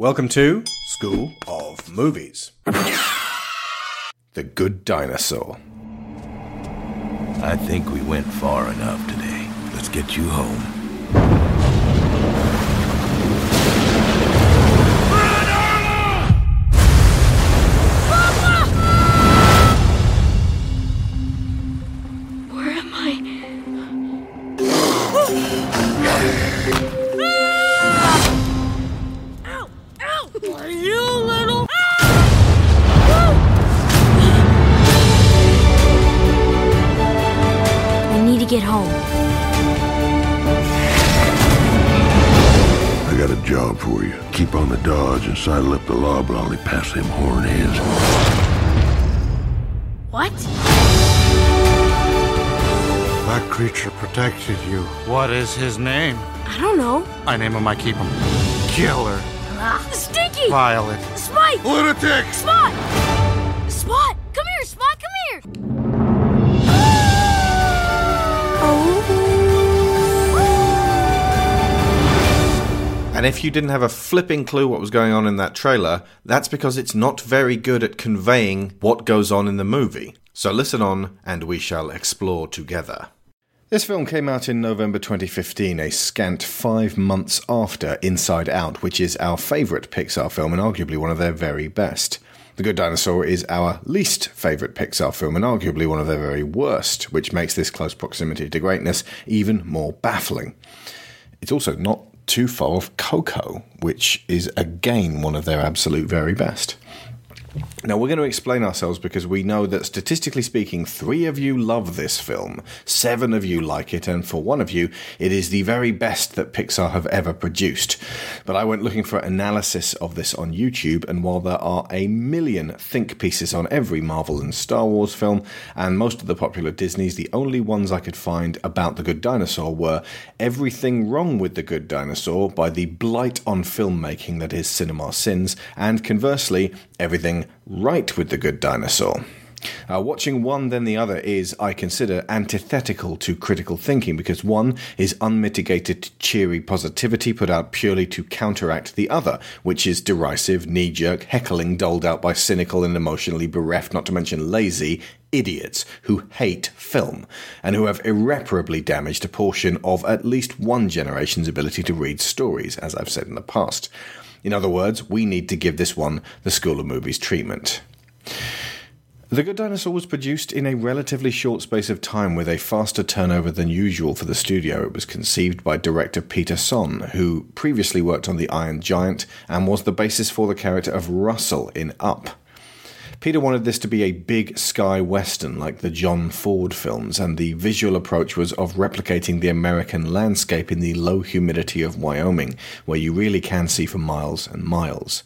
Welcome to School of Movies. the Good Dinosaur. I think we went far enough today. Let's get you home. Creature protected you. What is his name? I don't know. I name him, I keep him. Killer. Ah, Stinky! Violet. Spike! Lunatic! Spot! Spot! Come here, Spot! Come here! Oh. And if you didn't have a flipping clue what was going on in that trailer, that's because it's not very good at conveying what goes on in the movie. So listen on, and we shall explore together. This film came out in November 2015, a scant five months after Inside Out, which is our favourite Pixar film and arguably one of their very best. The Good Dinosaur is our least favourite Pixar film and arguably one of their very worst, which makes this close proximity to greatness even more baffling. It's also not too far off Coco, which is again one of their absolute very best. Now, we're going to explain ourselves because we know that statistically speaking, three of you love this film, seven of you like it, and for one of you, it is the very best that Pixar have ever produced. But I went looking for analysis of this on YouTube, and while there are a million think pieces on every Marvel and Star Wars film, and most of the popular Disneys, the only ones I could find about The Good Dinosaur were Everything Wrong with The Good Dinosaur by the blight on filmmaking that is Cinema Sins, and conversely, Everything Right with The Good Dinosaur. Uh, watching one then the other is, I consider, antithetical to critical thinking because one is unmitigated cheery positivity put out purely to counteract the other, which is derisive, knee jerk heckling doled out by cynical and emotionally bereft, not to mention lazy, idiots who hate film and who have irreparably damaged a portion of at least one generation's ability to read stories, as I've said in the past. In other words, we need to give this one the School of Movies treatment. The Good Dinosaur was produced in a relatively short space of time with a faster turnover than usual for the studio. It was conceived by director Peter Sohn, who previously worked on The Iron Giant and was the basis for the character of Russell in Up. Peter wanted this to be a big sky western like the John Ford films, and the visual approach was of replicating the American landscape in the low humidity of Wyoming, where you really can see for miles and miles.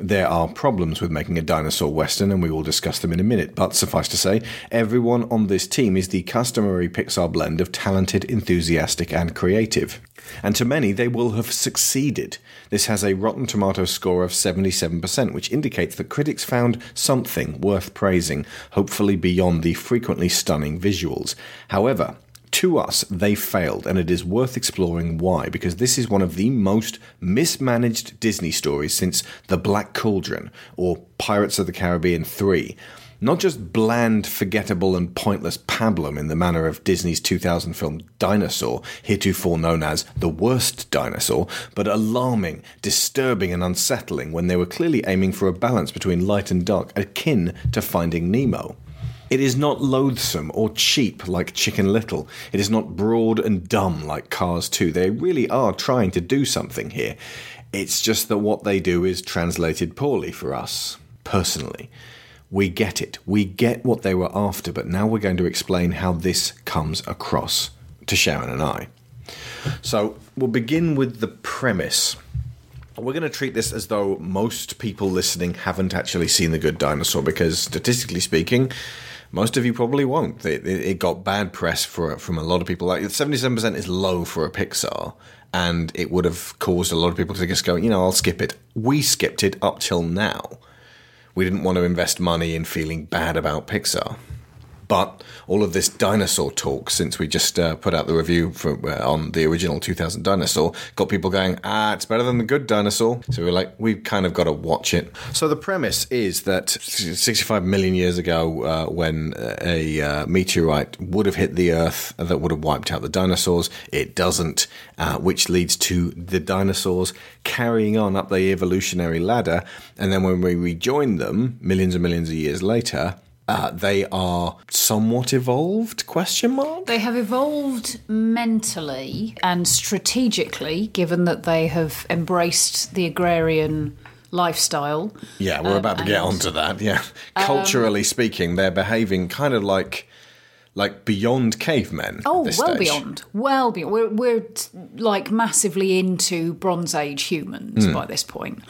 There are problems with making a dinosaur western, and we will discuss them in a minute, but suffice to say, everyone on this team is the customary Pixar blend of talented, enthusiastic, and creative. And to many, they will have succeeded. This has a Rotten Tomato score of 77%, which indicates that critics found something worth praising, hopefully beyond the frequently stunning visuals. However, to us, they failed, and it is worth exploring why, because this is one of the most mismanaged Disney stories since The Black Cauldron or Pirates of the Caribbean 3. Not just bland, forgettable, and pointless pablum in the manner of Disney's 2000 film Dinosaur, heretofore known as the worst dinosaur, but alarming, disturbing, and unsettling when they were clearly aiming for a balance between light and dark akin to Finding Nemo. It is not loathsome or cheap like Chicken Little. It is not broad and dumb like Cars 2. They really are trying to do something here. It's just that what they do is translated poorly for us, personally. We get it. We get what they were after, but now we're going to explain how this comes across to Sharon and I. So we'll begin with the premise. We're going to treat this as though most people listening haven't actually seen The Good Dinosaur because, statistically speaking, most of you probably won't. It, it, it got bad press for from a lot of people. Like seventy-seven percent is low for a Pixar, and it would have caused a lot of people to just go, you know, I'll skip it. We skipped it up till now. We didn't want to invest money in feeling bad about Pixar. But all of this dinosaur talk, since we just uh, put out the review for, uh, on the original 2000 dinosaur, got people going, ah, it's better than the good dinosaur. So we're like, we've kind of got to watch it. So the premise is that 65 million years ago, uh, when a uh, meteorite would have hit the Earth that would have wiped out the dinosaurs, it doesn't, uh, which leads to the dinosaurs carrying on up the evolutionary ladder. And then when we rejoin them, millions and millions of years later, uh, they are somewhat evolved? Question mark. They have evolved mentally and strategically, given that they have embraced the agrarian lifestyle. Yeah, we're about to get and- onto that. Yeah, culturally speaking, they're behaving kind of like like beyond cavemen. Oh, well stage. beyond, well beyond. We're we're like massively into Bronze Age humans by this point.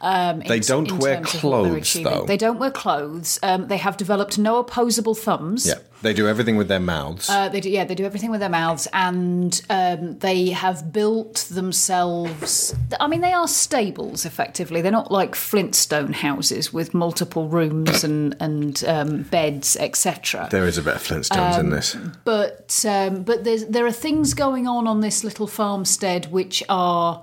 Um. They in- don't in wear terms of what they're clothes, though. They don't wear clothes. Um, they have developed no opposable thumbs. Yeah, they do everything with their mouths. Uh, they do, yeah, they do everything with their mouths, and um, they have built themselves. I mean, they are stables effectively. They're not like Flintstone houses with multiple rooms and and um, beds, etc. there is a bit of Flintstones um, in this. But um, but there's there are things going on on this little farmstead which are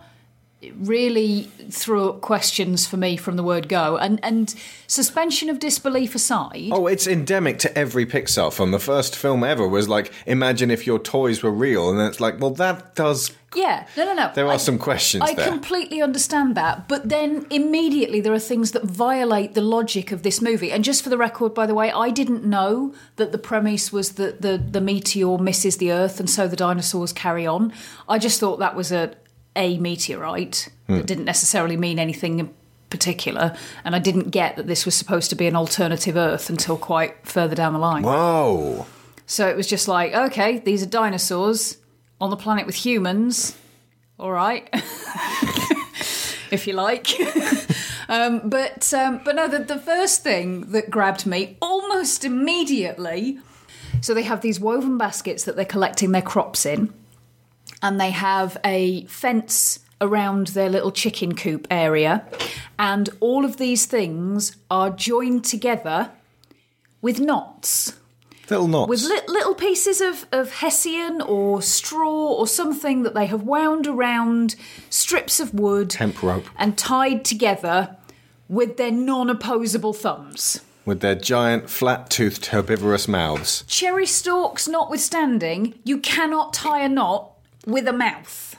really threw up questions for me from the word go. And and suspension of disbelief aside. Oh, it's endemic to every Pixar film. The first film ever was like, imagine if your toys were real, and then it's like, well, that does. Yeah, no, no, no. There are I- some questions I there. completely understand that, but then immediately there are things that violate the logic of this movie. And just for the record, by the way, I didn't know that the premise was that the the meteor misses the Earth, and so the dinosaurs carry on. I just thought that was a a meteorite Hmm. that didn't necessarily mean anything in particular, and I didn't get that this was supposed to be an alternative Earth until quite further down the line. Whoa. So it was just like, okay, these are dinosaurs on the planet with humans. All right. if you like. um, but um, but no, the, the first thing that grabbed me almost immediately. So they have these woven baskets that they're collecting their crops in, and they have a fence around their little chicken coop area, and all of these things are joined together with knots Little knots. with li- little pieces of, of hessian or straw or something that they have wound around strips of wood Hemp rope. and tied together with their non-opposable thumbs. with their giant, flat toothed, herbivorous mouths. Cherry stalks notwithstanding, you cannot tie a knot with a mouth.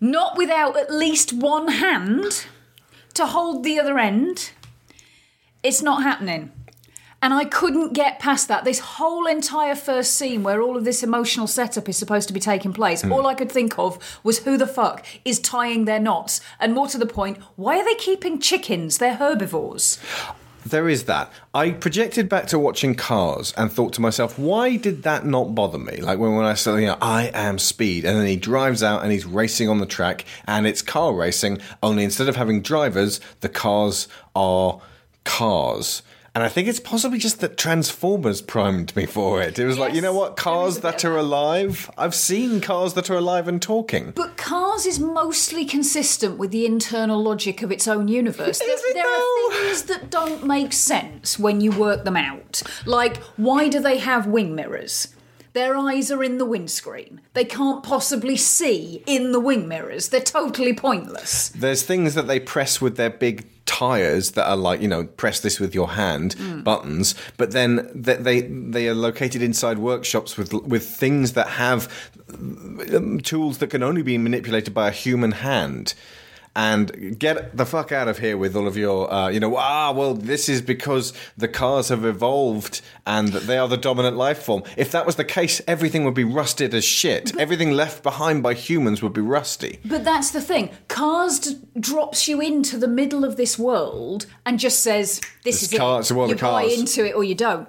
Not without at least one hand to hold the other end. It's not happening. And I couldn't get past that. This whole entire first scene where all of this emotional setup is supposed to be taking place, hmm. all I could think of was who the fuck is tying their knots? And more to the point, why are they keeping chickens? They're herbivores. There is that. I projected back to watching Cars and thought to myself, why did that not bother me? Like when, when I said, you know, I am speed, and then he drives out and he's racing on the track, and it's car racing, only instead of having drivers, the cars are cars. And I think it's possibly just that Transformers primed me for it. It was like, you know what, cars is a bit that are alive? I've seen cars that are alive and talking. But Cars is mostly consistent with the internal logic of its own universe. There, it there are things that don't make sense when you work them out. Like, why do they have wing mirrors? Their eyes are in the windscreen. They can't possibly see in the wing mirrors. They're totally pointless. There's things that they press with their big tires that are like you know press this with your hand buttons but then they, they they are located inside workshops with with things that have um, tools that can only be manipulated by a human hand and get the fuck out of here with all of your, uh, you know, ah, well, this is because the cars have evolved and they are the dominant life form. If that was the case, everything would be rusted as shit. everything left behind by humans would be rusty. But that's the thing. Cars d- drops you into the middle of this world and just says, "This It's is car- it." world you buy cars. into it or you don't.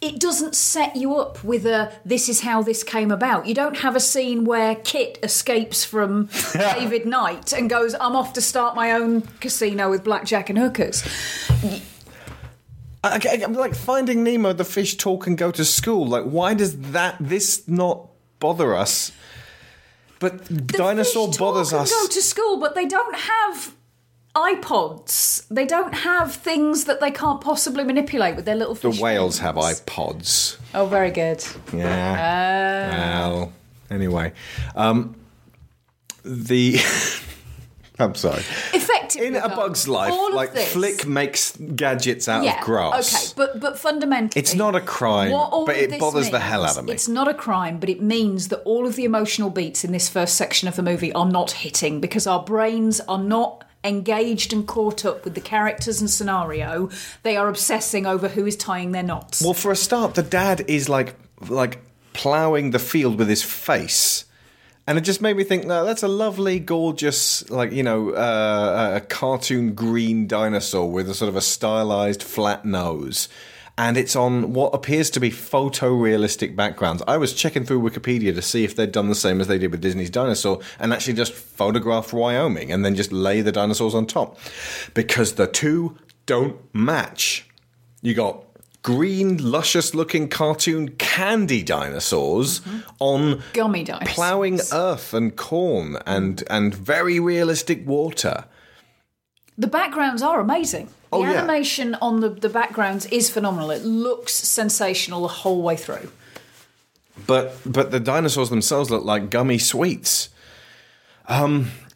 It doesn't set you up with a "this is how this came about." You don't have a scene where KITT escapes from David Knight and goes, "I'm off to start my own casino with blackjack and hookers." I, I, I'm like finding Nemo, the fish talk and go to school. Like, why does that this not bother us? But The dinosaur bothers us. Go to school, but they don't have iPods. They don't have things that they can't possibly manipulate with their little The whales have iPods. Oh, very good. Yeah. well, anyway, um, the. I'm sorry. Effectively, In A Bug's Life, like Flick makes gadgets out yeah, of grass. Okay, but but fundamentally, It's not a crime, but it bothers the hell out of me. It's not a crime, but it means that all of the emotional beats in this first section of the movie are not hitting because our brains are not engaged and caught up with the characters and scenario. They are obsessing over who is tying their knots. Well, for a start, the dad is like like ploughing the field with his face. And it just made me think, no, that's a lovely, gorgeous, like, you know, uh, a cartoon green dinosaur with a sort of a stylized flat nose. And it's on what appears to be photorealistic backgrounds. I was checking through Wikipedia to see if they'd done the same as they did with Disney's dinosaur and actually just photograph Wyoming and then just lay the dinosaurs on top. Because the two don't match. You got green, luscious looking cartoon candy dinosaurs mm-hmm. on Gummy dinosaurs. ploughing earth and corn and, and very realistic water. The backgrounds are amazing. The Oh, yeah. animation on the, the backgrounds is phenomenal. It looks sensational the whole way through. But but the dinosaurs themselves look like gummy sweets.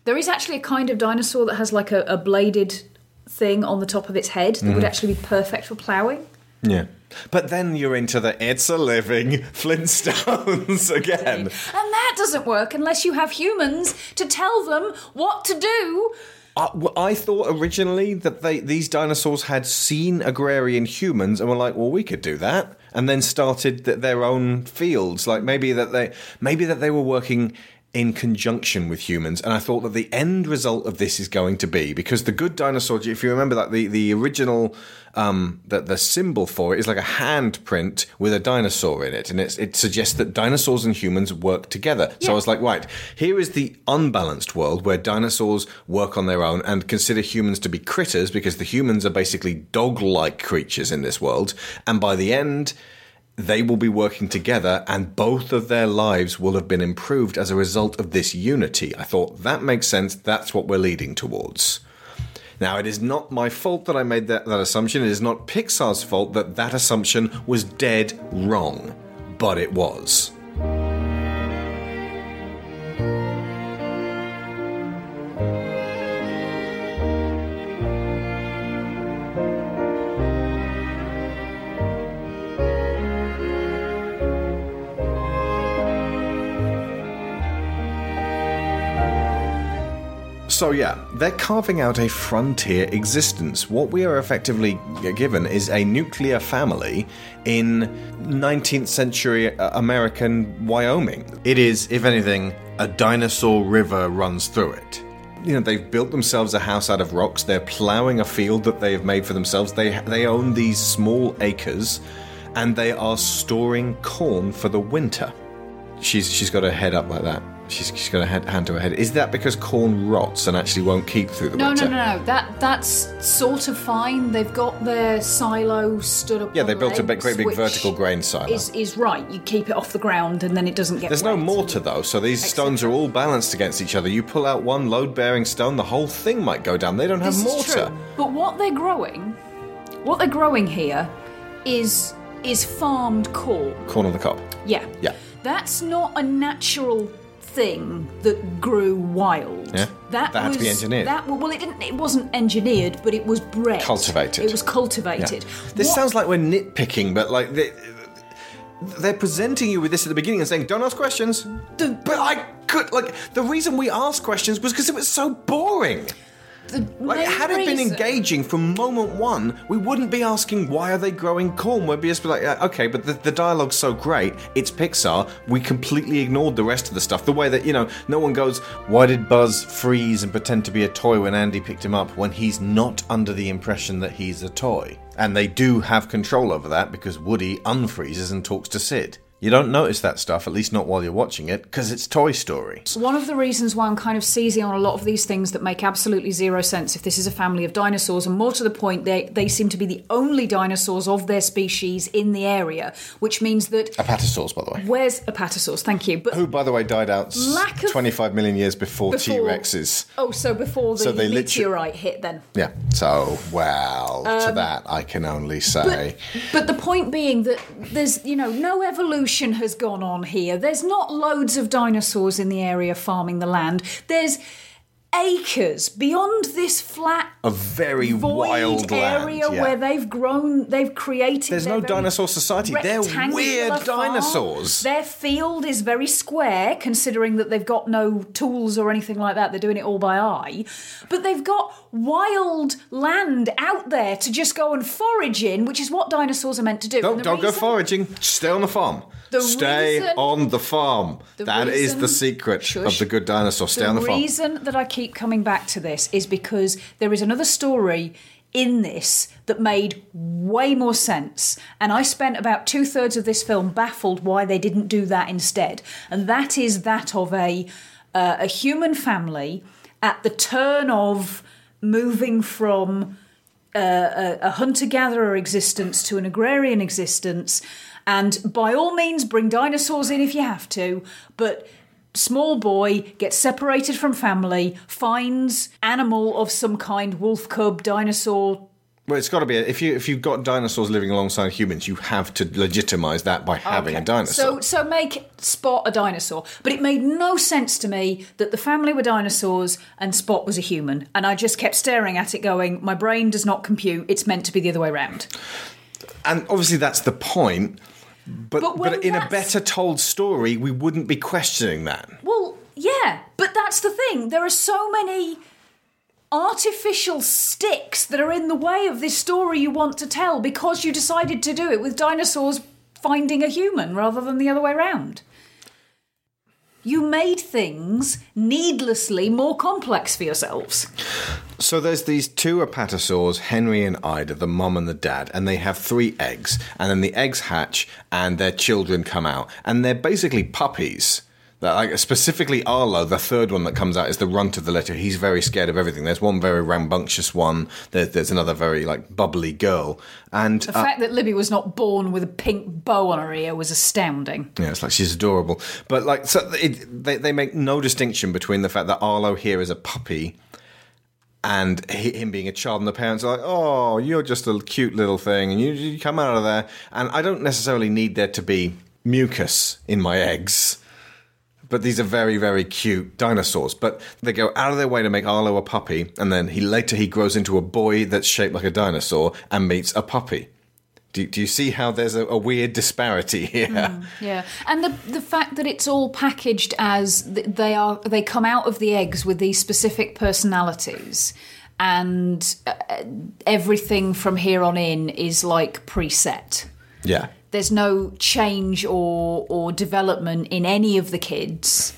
There is actually a kind of dinosaur that has like a, a bladed thing on the top of its head that Mm. would actually be perfect for ploughing. Yeah. But then you're into the it's a living Flintstones again. And that doesn't work unless you have humans to tell them what to do. Well, I thought originally that they these dinosaurs had seen agrarian humans and were like, well, we could do that, and then started th- their own fields. Like maybe that they maybe that they were working in conjunction with humans. And I thought that the end result of this is going to be because the good dinosaur, if you remember that the the original um, that the symbol for it is like a handprint with a dinosaur in it, and it's, it suggests that dinosaurs and humans work together. So I was like, right, here is the unbalanced world where dinosaurs work on their own and consider humans to be critters because the humans are basically dog-like creatures in this world, and by the end. They will be working together, and both of their lives will have been improved as a result of this unity. I thought that makes sense. That's what we're leading towards. Now, it is not my fault that I made that, that assumption. It is not Pixar's fault that that assumption was dead wrong. But it was. So, yeah, they're carving out a frontier existence. What we are effectively given is a nuclear family in 19th century uh, American Wyoming. It is, if anything, a dinosaur river runs through it. You know, they've built themselves a house out of rocks. They're plowing a field that they have made for themselves. They, they own these small acres and they are storing corn for the winter. She's, she's got her head up like that. She's, she's got a head, hand to her head. Is that because corn rots and actually won't keep through the No, winter? no, no, no. That that's sort of fine. They've got their silo stood up. Yeah, they built a big, great big vertical grain silo. Is is right. You keep it off the ground, and then it doesn't get. There's no mortar though, so these stones are all balanced against each other. You pull out one load-bearing stone, the whole thing might go down. They don't have This mortar. But what they're growing, what they're growing here, is is farmed corn. Corn on the cob. Yeah. Yeah. That's not a natural thing that grew wild. Yeah. That, That had was to be engineered. That well, it didn't. It wasn't engineered, but it was bred. Cultivated. It was cultivated. This What- sounds like we're nitpicking, but like they, they're presenting you with this at the beginning and saying, "Don't ask questions." but I could like the reason we asked questions was because it was so boring. Like, had it been engaging from moment one, we wouldn't be asking why are they growing corn. We'd be just be like, uh, okay, but the, the dialogue's so great. It's Pixar. We completely ignored the rest of the stuff. The way that you know, no one goes, why did Buzz freeze and pretend to be a toy when Andy picked him up when he's not under the impression that he's a toy? And they do have control over that because Woody unfreezes and talks to Sid. You don't notice that stuff, at least not while you're watching it, because it's Toy Story. One of the reasons why I'm kind of seizing on a lot of these things that make absolutely zero sense if this is a family of dinosaurs, and more to the point, they, they seem to be the only dinosaurs of their species in the area, which means that. Apatosaurs, by the way. Where's Apatosaurs? Thank you. But Who, by the way, died out Lack of- 25 million years before, Before- T Rexes. Oh, so before the So they meteorite hit then. Yeah. So, well, to um, that I can only say. But the point being that there's, you know, no evolution has gone on here. There's not loads of dinosaurs in the area farming the land. There's acres beyond this flat a very wild area land. yeah. where they've grown, they've created. There's no dinosaur society. They're weird farm. dinosaurs. Their field is very square, considering that they've got no tools or anything like that. They're doing it all by eye. But they've got wild land out there to just go and forage in, which is what dinosaurs are meant to do. Don't, don't go foraging. Stay on the farm. The Stay reason- on the farm. the That is reason- the secret of the good dinosaur. Stay the on the farm. The reason that I keep coming back to this is because there is another story in this that made way more sense. And I spent about two thirds of this film baffled why they didn't do that instead. And that is that of a, uh, a human family at the turn of moving from uh, a, a hunter gatherer existence to an agrarian existence. And by all means, bring dinosaurs in if you have to, but small boy gets separated from family, finds animal of some kind, wolf cub, dinosaur. Well, it's got to be. If you if you've got dinosaurs living alongside humans, you have to legitimize that by having a dinosaur. So, so make Spot a dinosaur. But it made no sense to me that the family were dinosaurs and Spot was a human. And I just kept staring at it, going, my brain does not compute. It's meant to be the other way around. and obviously that's the point. But But but, in a better told story, we wouldn't be questioning that. Well, yeah, but that's the thing. There are so many artificial sticks that are in the way of this story you want to tell because you decided to do it with dinosaurs finding a human rather than the other way around. You made things needlessly more complex for yourselves. So there's these two apatosaurs, Henry and Ida, the mum and the dad, and they have three eggs. And then the eggs hatch and their children come out. And they're basically puppies. Like specifically Arlo, the third one that comes out is the runt of the litter. He's very scared of everything. There's one very rambunctious one. There, there's another very like bubbly girl, and The uh, fact that Libby was not born with a pink bow on her ear was astounding. Yeah, it's like she's adorable. But like, so it, they they make no distinction between the fact that Arlo here is a puppy and him being a child, and the parents are like, "Oh, you're just a cute little thing, and you, you come out of there." And I don't necessarily need there to be mucus in my eggs. But these are very, very cute dinosaurs. But they go out of their way to make Arlo a puppy, and then he later he grows into a boy that's shaped like a dinosaur and meets a puppy. Do, do you see how there's a, a weird disparity here? Yeah, and the the fact that it's all packaged as they are they come out of the eggs with these specific personalities, and uh, everything from here on in is like preset. Yeah. There's no change or or development in any of the kids.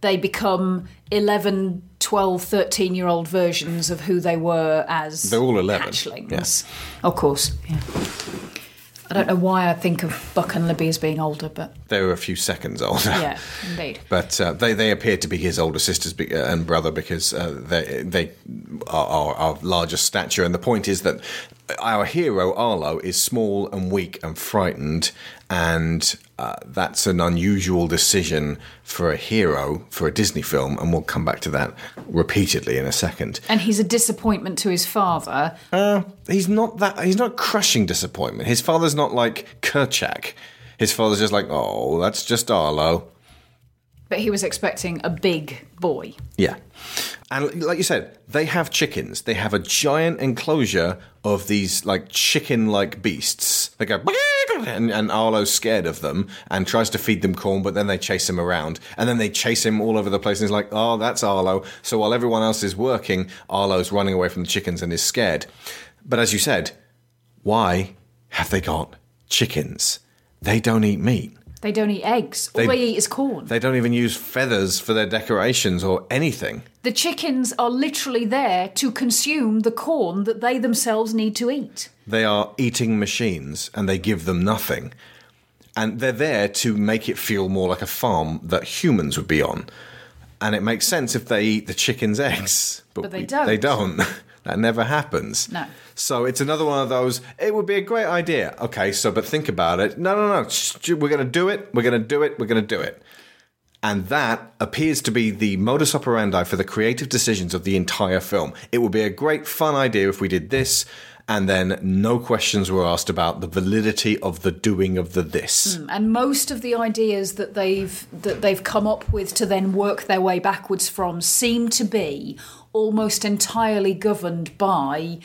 They become 11, 12, 13 year old versions of who they were as They're all 11, hatchlings. Of course, yeah. I don't know why I think of Buck and Libby as being older, but They were a few seconds older. yeah, indeed. But uh, they, they appear to be his older sisters be- uh, and brother because uh, they they are, are of larger stature. And the point is that our hero Arlo is small and weak and frightened, and uh, that's an unusual decision for a hero for a Disney film. And we'll come back to that repeatedly in a second. And he's a disappointment to his father. He's not that. He's not crushing disappointment. His father's not like Kerchak. His father's just like, oh, that's just Arlo. But he was expecting a big boy. Yeah. And like you said, they have chickens. They have a giant enclosure of these like chicken like beasts. They go and, and Arlo's scared of them and tries to feed them corn, but then they chase him around. And then they chase him all over the place and he's like, Oh, that's Arlo. So while everyone else is working, Arlo's running away from the chickens and is scared. But as you said, why have they got chickens? They don't eat meat. They don't eat eggs. All They- they, eat is corn. They don't even use feathers for their decorations or anything. the chickens are literally there to consume the corn that they themselves need to eat. They are eating machines and they give them nothing. and they're there to make it feel more like a farm that humans would be on. And it makes sense if they eat the chicken's eggs, but, But they we- don't. They don't. that never happens. No. So it's another one of those. It would be a great idea. Okay, so but think about it. No, no, no. We're going to do it. We're going to do it. We're going to do it. And that appears to be the modus operandi for the creative decisions of the entire film. It would be a great fun idea if we did this, and then no questions were asked about the validity of the doing of the this. Mm, and most of the ideas that they've that they've come up with to then work their way backwards from seem to be almost entirely governed by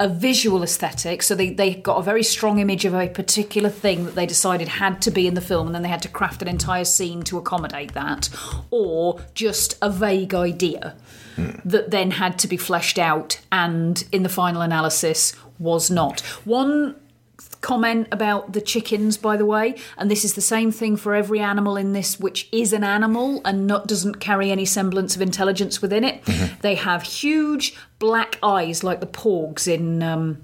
a visual aesthetic so they, they got a very strong image of a particular thing that they decided had to be in the film and then they had to craft an entire scene to accommodate that or just a vague idea hmm. that then had to be fleshed out and in the final analysis was not one comment about the chickens, by the way, and this is the same thing for every animal in this, which is an animal and not doesn't carry any semblance of intelligence within it. They have huge black eyes, like the porgs in um,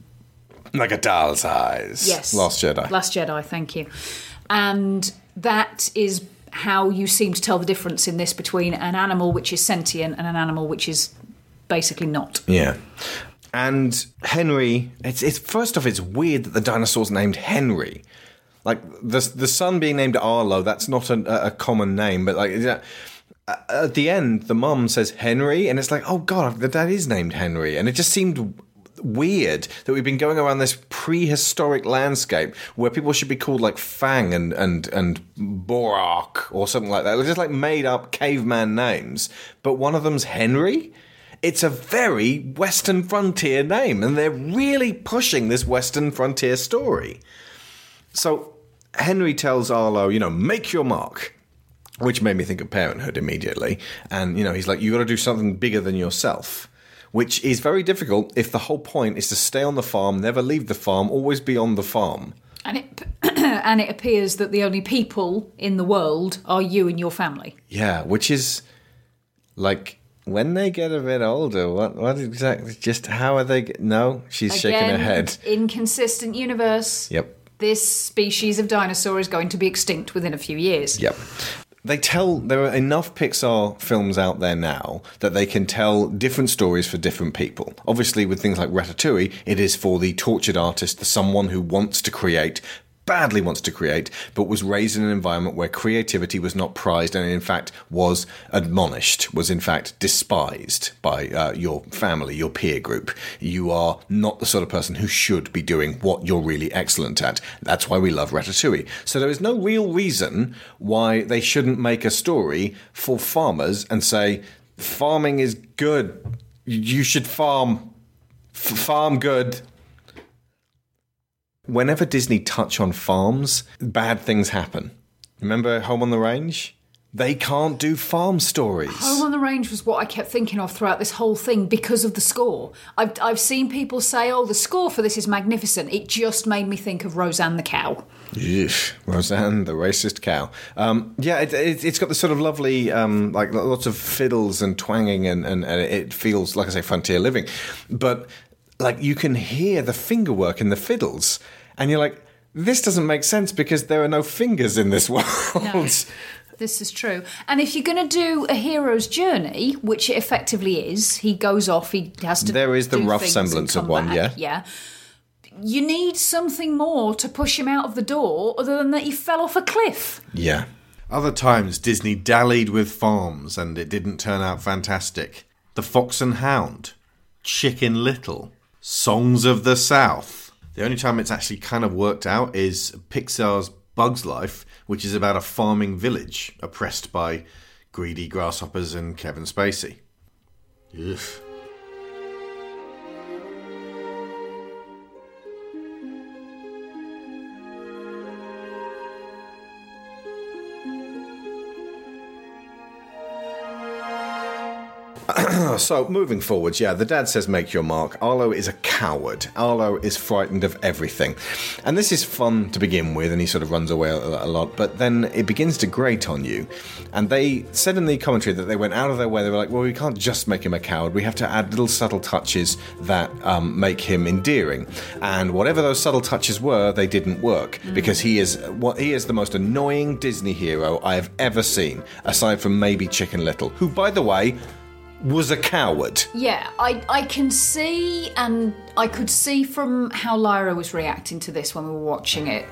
Like a doll's eyes. yes, Last Jedi. Last Jedi, thank you. And that is how you seem to tell the difference in this between an animal which is sentient and an animal which is basically not. Yeah. And Henry, it's, it's first off, it's weird that the dinosaur's named Henry. Like the the son being named Arlo, that's not a, a common name, but like at the end, the mum says Henry, and it's like, oh god, the dad is named Henry, and it just seemed weird that we've been going around this prehistoric landscape where people should be called like Fang and and and Borak or something like that, They're just like made up caveman names, but one of them's Henry. It's a very Western frontier name, and they're really pushing this Western frontier story. So Henry tells Arlo, you know, make your mark, which made me think of parenthood immediately. And, you know, he's like, you got to do something bigger than yourself, which is very difficult if the whole point is to stay on the farm, never leave the farm, always be on the farm. And it and it appears that the only people in the world are you and your family. Yeah, which is like when they get a bit older, what what exactly? Just how are they? No, she's shaking her head. Inconsistent universe. Yep. This species of dinosaur is going to be extinct within a few years. Yep. They tell there are enough Pixar films out there now that they can tell different stories for different people. Obviously, with things like Ratatouille, it is for the tortured artist, the someone who wants to create, badly wants to create, but was raised in an environment where creativity was not prized and in fact was admonished, was in fact despised by uh, your family, your peer group. You are not the sort of person who should be doing what you're really excellent at. That's why we love Ratatouille. So there is no real reason why they shouldn't make a story for farmers and say, farming is good. You should farm. F- farm good. Whenever Disney touch on farms, bad things happen. Remember Home on the Range? They can't do farm stories. Home on the Range was what I kept thinking of throughout this whole thing because of the score. I've, I've seen people say, oh, the score for this is magnificent. It just made me think of Roseanne the cow. Eesh, Roseanne, the racist cow. Um, yeah, it, it, it's got this sort of lovely, um, like lots of fiddles and twanging, and, and, and it feels like I say frontier living. But like you can hear the finger work in the fiddles, and you're like, this doesn't make sense because there are no fingers in this world. This is true. And if you're going to do a hero's journey, which it effectively is, he goes off, he has to. There is the do rough semblance of one, back, Yeah. You need something more to push him out of the door other than that he fell off a cliff. Yeah. Other times, Disney dallied with farms and it didn't turn out fantastic. The Fox and Hound, Chicken Little, Songs of the South. The only time it's actually kind of worked out is Pixar's Bug's Life, which is about a farming village oppressed by greedy grasshoppers and Kevin Spacey. Ugh. So, moving forwards, yeah, the dad says make your mark. Arlo is a coward. Arlo is frightened of everything. And this is fun to begin with, and he sort of runs away a, lot, but then it begins to grate on you. And they said in the commentary that they went out of their way, they were like, well, we can't just make him a coward, we have to add little subtle touches that um, make him endearing. And whatever those subtle touches were, they didn't work because he is what he is the most annoying Disney hero I have ever seen, aside from maybe Chicken Little, who, by the way, was a coward. Yeah, I, I can see, and I could see from how Lyra was reacting to this when we were watching it.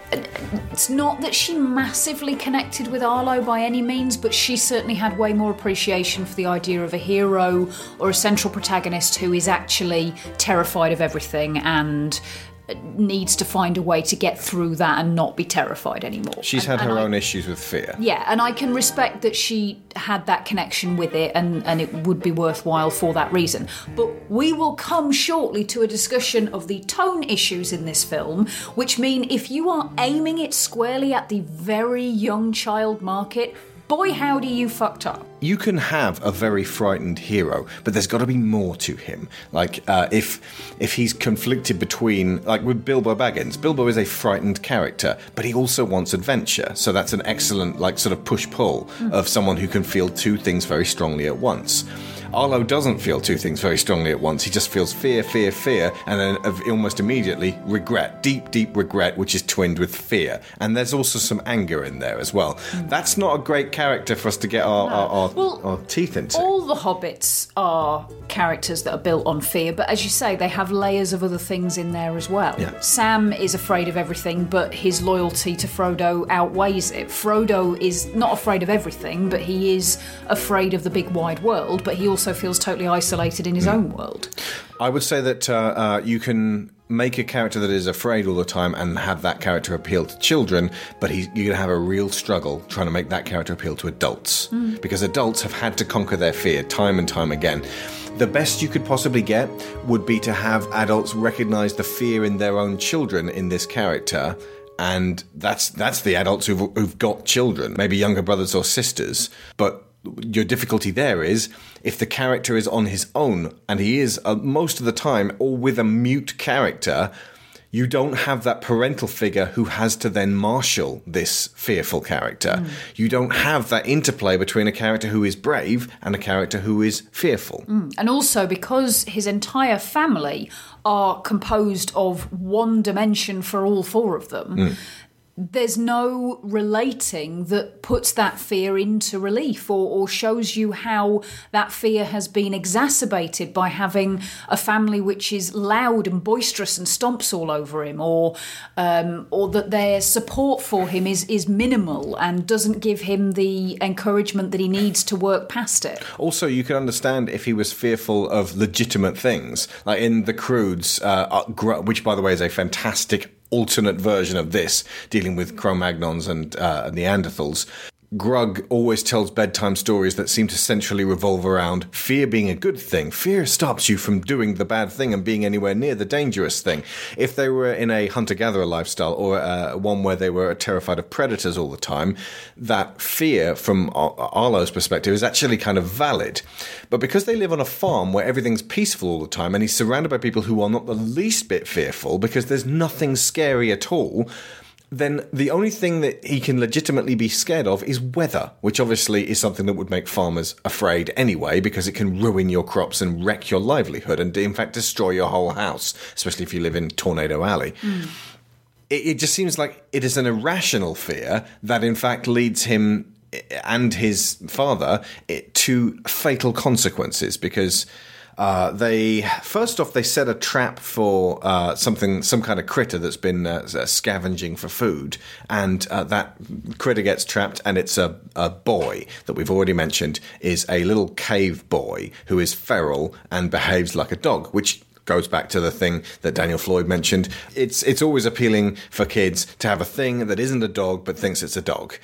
It's not that she massively connected with Arlo by any means, but she certainly had way more appreciation for the idea of a hero or a central protagonist who is actually terrified of everything and needs to find a way to get through that and not be terrified anymore. She's And- had her I- own issues with fear. yeah, and I can respect that she had that connection with it and, and it would be worthwhile for that reason. But we will come shortly to a discussion of the tone issues in this film, which mean if you are aiming it squarely at the very young child market, boy howdy you fucked up. You can have a very frightened hero, but there's got to be more to him. Like uh, if if he's conflicted between, like with Bilbo Baggins, Bilbo is a frightened character, but he also wants adventure. So that's an excellent like sort of push pull of someone who can feel two things very strongly at once. Arlo doesn't feel two things very strongly at once. He just feels fear, fear, fear, and then of- almost immediately regret, deep, deep regret, which is twinned with fear. And there's also some anger in there as well. That's not a great character for us to get our, our, our, Well, our teeth into. All the hobbits are characters that are built on fear, but as you say, they have layers of other things in there as well. Yeah. Sam is afraid of everything, but his loyalty to Frodo outweighs it. Frodo is not afraid of everything, but he is afraid of the big wide world, but he also feels totally isolated in his own world. I would say that uh, uh, you can make a character that is afraid all the time and have that character appeal to children, but he, you're going to have a real struggle trying to make that character appeal to adults. Mm. Because adults have had to conquer their fear time and time again. The best you could possibly get would be to have adults recognize the fear in their own children in this character. And that's that's the adults who've, who've got children, maybe younger brothers or sisters. But your difficulty there is if the character is on his own and he is uh, most of the time or with a mute character you don't have that parental figure who has to then marshal this fearful character. Hmm. You don't have that interplay between a character who is brave and a character who is fearful. Hmm. And also because his entire family are composed of one dimension for all four of them. Hmm. There's no relating that puts that fear into relief or, or shows you how that fear has been exacerbated by having a family which is loud and boisterous and stomps all over him, or um, or that their support for him is is minimal and doesn't give him the encouragement that he needs to work past it. Also, you can understand if he was fearful of legitimate things, like in The Croods, uh, uh, which, by the way, is a fantastic alternate version of this, dealing with Cro-Magnons and uh, Neanderthals. Grug always tells bedtime stories that seem to centrally revolve around fear being a good thing. Fear stops you from doing the bad thing and being anywhere near the dangerous thing. If they were in a hunter gatherer lifestyle or uh, one where they were terrified of predators all the time, that fear, from Ar- Arlo's perspective, is actually kind of valid. But because they live on a farm where everything's peaceful all the time and he's surrounded by people who are not the least bit fearful because there's nothing scary at all, then the only thing that he can legitimately be scared of is weather, which obviously is something that would make farmers afraid anyway, because it can ruin your crops and wreck your livelihood and, in fact, destroy your whole house, especially if you live in Tornado Alley. Hmm. It, it just seems like it is an irrational fear that, in fact, leads him and his father it, to fatal consequences because. Uh, they first off they set a trap for uh, something, some kind of critter that's been uh, scavenging for food, and uh, that critter gets trapped, and it's a, a boy that we've already mentioned is a little cave boy who is feral and behaves like a dog, which goes back to the thing that Daniel Floyd mentioned. It's it's always appealing for kids to have a thing that isn't a dog but thinks it's a dog.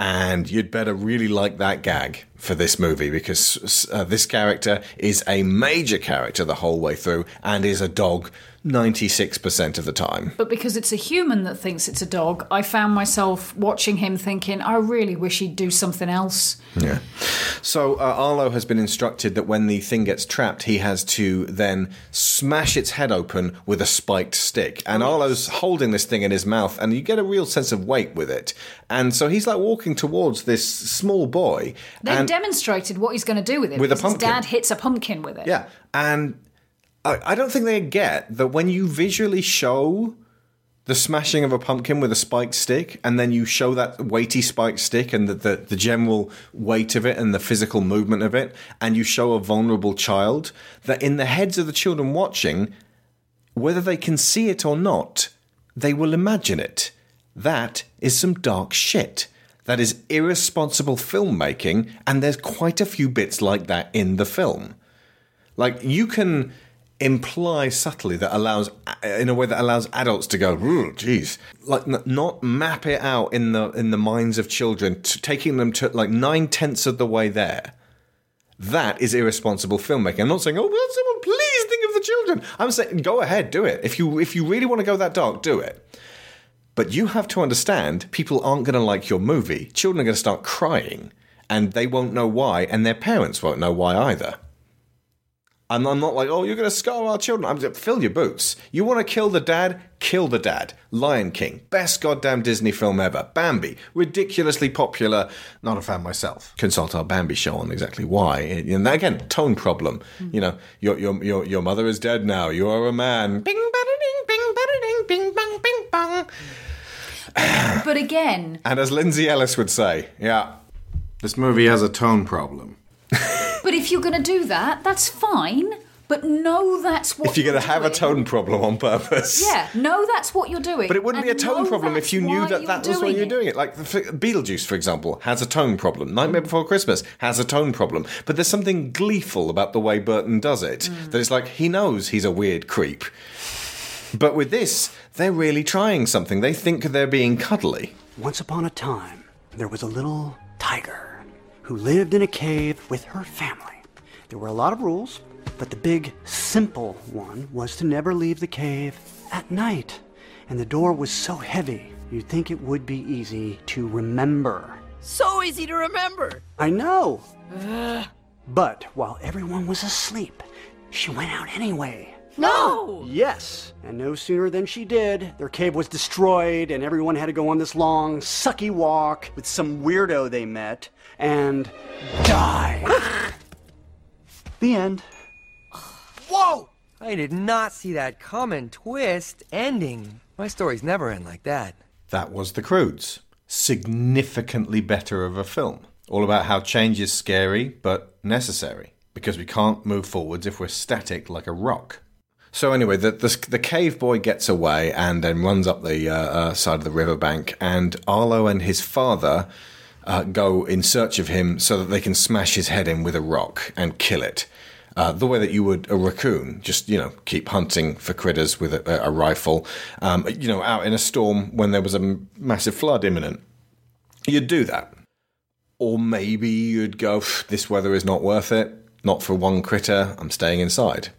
And you'd better really like that gag for this movie because uh, this character is a major character the whole way through and is a dog 96% of the time. But because it's a human that thinks it's a dog, I found myself watching him thinking, I really wish he'd do something else. Yeah. So uh, Arlo has been instructed that when the thing gets trapped, he has to then smash its head open with a spiked stick. And Arlo's holding this thing in his mouth, and you get a real sense of weight with it. And so he's like walking towards this small boy. They've demonstrated what he's going to do with it. With a pumpkin. His dad hits a pumpkin with it. yeah. And I, I don't think they get that when you visually show the smashing of a pumpkin with a spiked stick, and then you show that weighty spiked stick and the, the, the general weight of it and the physical movement of it, and you show a vulnerable child, that in the heads of the children watching, whether they can see it or not, they will imagine it. That is some dark shit. That is irresponsible filmmaking, and there's quite a few bits like that in the film. Like you can imply subtly that allows in a way that allows adults to go, "Ooh, geez," like n- not map it out in the in the minds of children, to taking them to like nine tenths of the way there. That is irresponsible filmmaking. I'm not saying, "Oh, will someone please think of the children?" I'm saying, go ahead, do it. If you if you really want to go that dark, do it. But you have to understand, people aren't going to like your movie. Children are going to start crying, and they won't know why, and their parents won't know why either. And I'm not like, oh, you're going to scar our children. I'm just, fill your boots. You want to kill the dad? Kill the dad. Lion King, best goddamn Disney film ever. Bambi, ridiculously popular. Not a fan myself. Consult our Bambi show on exactly why. And again, tone problem. Hmm. You know, your your your your mother is dead now. You are a man. Bing bada ding, bing bada ding, bing bang, bing bang. But again, And as Lindsay Ellis would say, yeah, this movie has a tone problem. But if you're going to do that, that's fine. But know that's what If you're going to have a tone problem on purpose. Yeah, know that's what you're doing. But it wouldn't be a tone problem if you knew that that was why you're doing it. Like the f- Beetlejuice, for example, has a tone problem. Nightmare Before Christmas has a tone problem. But there's something gleeful about the way Burton does it. Mm. That it's like he knows he's a weird creep. But with this, they're really trying something. They think they're being cuddly. Once upon a time, there was a little tiger who lived in a cave with her family. There were a lot of rules, but the big, simple one was to never leave the cave at night. And the door was so heavy, you'd think it would be easy to remember. So easy to remember. I know! But while everyone was asleep, she went out anyway. No! Yes. And no sooner than she did, their cave was destroyed, and everyone had to go on this long, sucky walk with some weirdo they met and die. the end. Whoa! I did not see that common twist ending. My stories never end like that. That was The Croods. Significantly better of a film. All about how change is scary but necessary. Because we can't move forwards if we're static like a rock. So anyway, the, the, the cave boy gets away and then runs up the uh, uh, side of the riverbank, and Arlo and his father uh, go in search of him so that they can smash his head in with a rock and kill it. Uh, the way that you would a raccoon, just you know, keep hunting for critters with a, a rifle. Um, you know, out in a storm when there was a m- massive flood imminent, you'd do that. Or maybe you'd go, "This weather is not worth it. Not for one critter. I'm staying inside."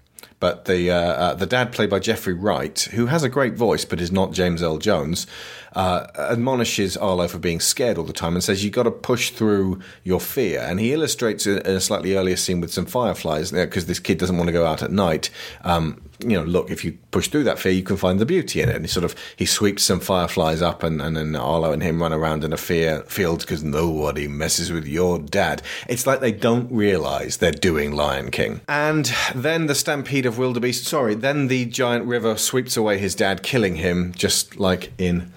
But the uh, uh, the dad, played by Jeffrey Wright, who has a great voice but is not James Earl Jones, uh, admonishes Arlo for being scared all the time and says you've got to push through your fear. And he illustrates in a slightly earlier scene with some fireflies because this kid doesn't want to go out at night. Um, you know, look, if you push through that fear, you can find the beauty in it. And he sort of he sweeps some fireflies up, and, and then Arlo and him run around in a fear field because nobody messes with your dad. It's like they don't realize they're doing Lion King. And then the stampede of wildebeest. Sorry, then the giant river sweeps away his dad, killing him, just like in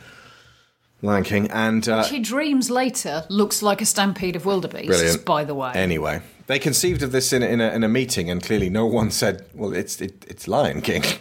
Lion King. And uh, He dreams later looks like a stampede of wildebeests, Brilliant. by the way. Anyway, they conceived of this in a, in a, in a meeting, and clearly no one said, "Well, it's it, it's Lion King."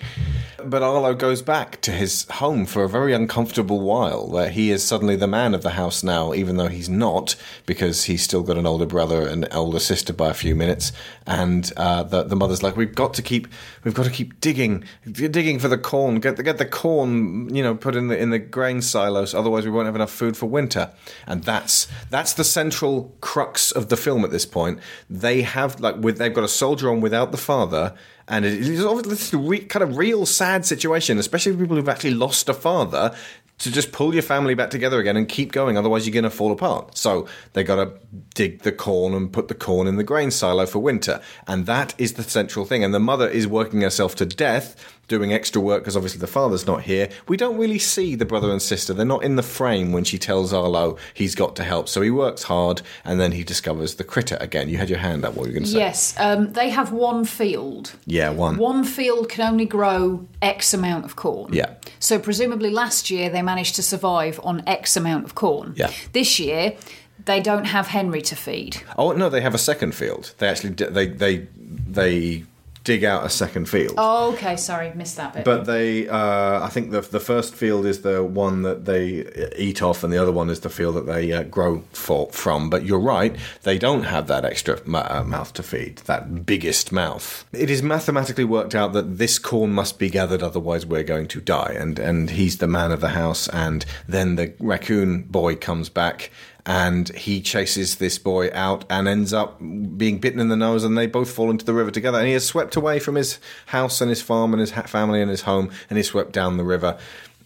But Arlo goes back to his home for a very uncomfortable while, where he is suddenly the man of the house now, even though he's not, because he's still got an older brother and older sister by a few minutes. And uh, the the mother's like, "We've got to keep, we've got to keep digging, digging for the corn. Get the, get the corn, you know, put in the in the grain silos. Otherwise, we won't have enough food for winter." And that's that's the central crux of the film at this point. They have like with they've got a soldier on without the father and it is obviously re- kind of real sad situation, especially for people who've actually lost a father. To just pull your family back together again and keep going, otherwise you're going to fall apart. So they got to dig the corn and put the corn in the grain silo for winter, and that is the central thing. And the mother is working herself to death doing extra work because obviously the father's not here. We don't really see the brother and sister. They're not in the frame when she tells Arlo he's got to help. So he works hard and then he discovers the critter again. You had your hand up. What were you going to say? Yes, um, they have one field. Yeah, one. One field can only grow X amount of corn. Yeah. So presumably last year they managed to survive on X amount of corn. Yeah. This year they don't have Henry to feed. Oh no, they have a second field. They actually they they they dig out a second field. Oh, okay. Sorry, missed that bit. But they, uh, I think the the first field is the one that they eat off, and the other one is the field that they uh, grow for, from. But you're right; they don't have that extra ma- uh, mouth to feed, that biggest mouth. It is mathematically worked out that this corn must be gathered, otherwise we're going to die. And and he's the man of the house. And then the raccoon boy comes back and he chases this boy out and ends up being bitten in the nose and they both fall into the river together. And he is swept away from his house and his farm and his family and his home and he's swept down the river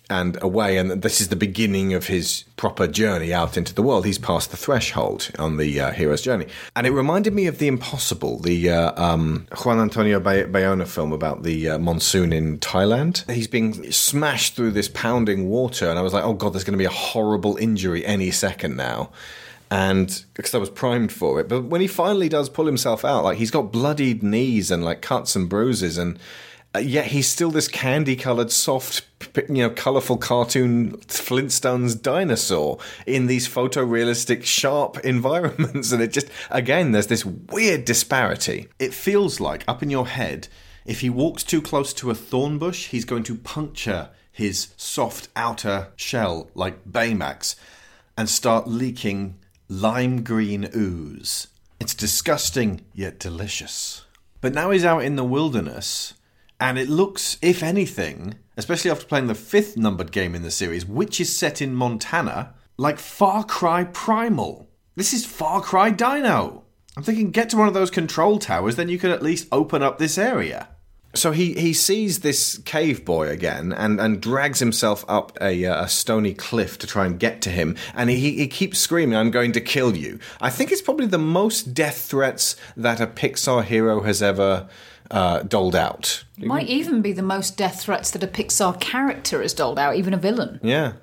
and away and this is the beginning of his proper journey out into the world. He's passed the threshold on the uh, hero's journey. And it reminded me of the impossible the uh, um, juan antonio Bay- bayona film about the uh, monsoon in thailand. He's being smashed through this pounding water and i was like oh god there's going to be a horrible injury any second now. And because I was primed for it. But when he finally does pull himself out, like he's got bloodied knees and like cuts and bruises, and uh, yet he's still this candy-colored, soft, you know, colorful cartoon Flintstones dinosaur in these photorealistic, sharp environments, and it just again, there's this weird disparity. It feels like up in your head, if he walks too close to a thorn bush, he's going to puncture his soft outer shell like Baymax and start leaking lime green ooze. It's disgusting yet delicious. But now he's out in the wilderness, and it looks, if anything, especially after playing the fifth numbered game in the series, which is set in Montana, like Far Cry Primal. This is Far Cry Dino. I'm thinking, get to one of those control towers, then you can at least open up this area. So he, he sees this cave boy again and, and drags himself up a, uh, a stony cliff to try and get to him. And he, he keeps screaming, I'm going to kill you. I think it's probably the most death threats that a Pixar hero has ever uh, doled out. Might even be the most death threats that a Pixar character has doled out, even a villain. Yeah.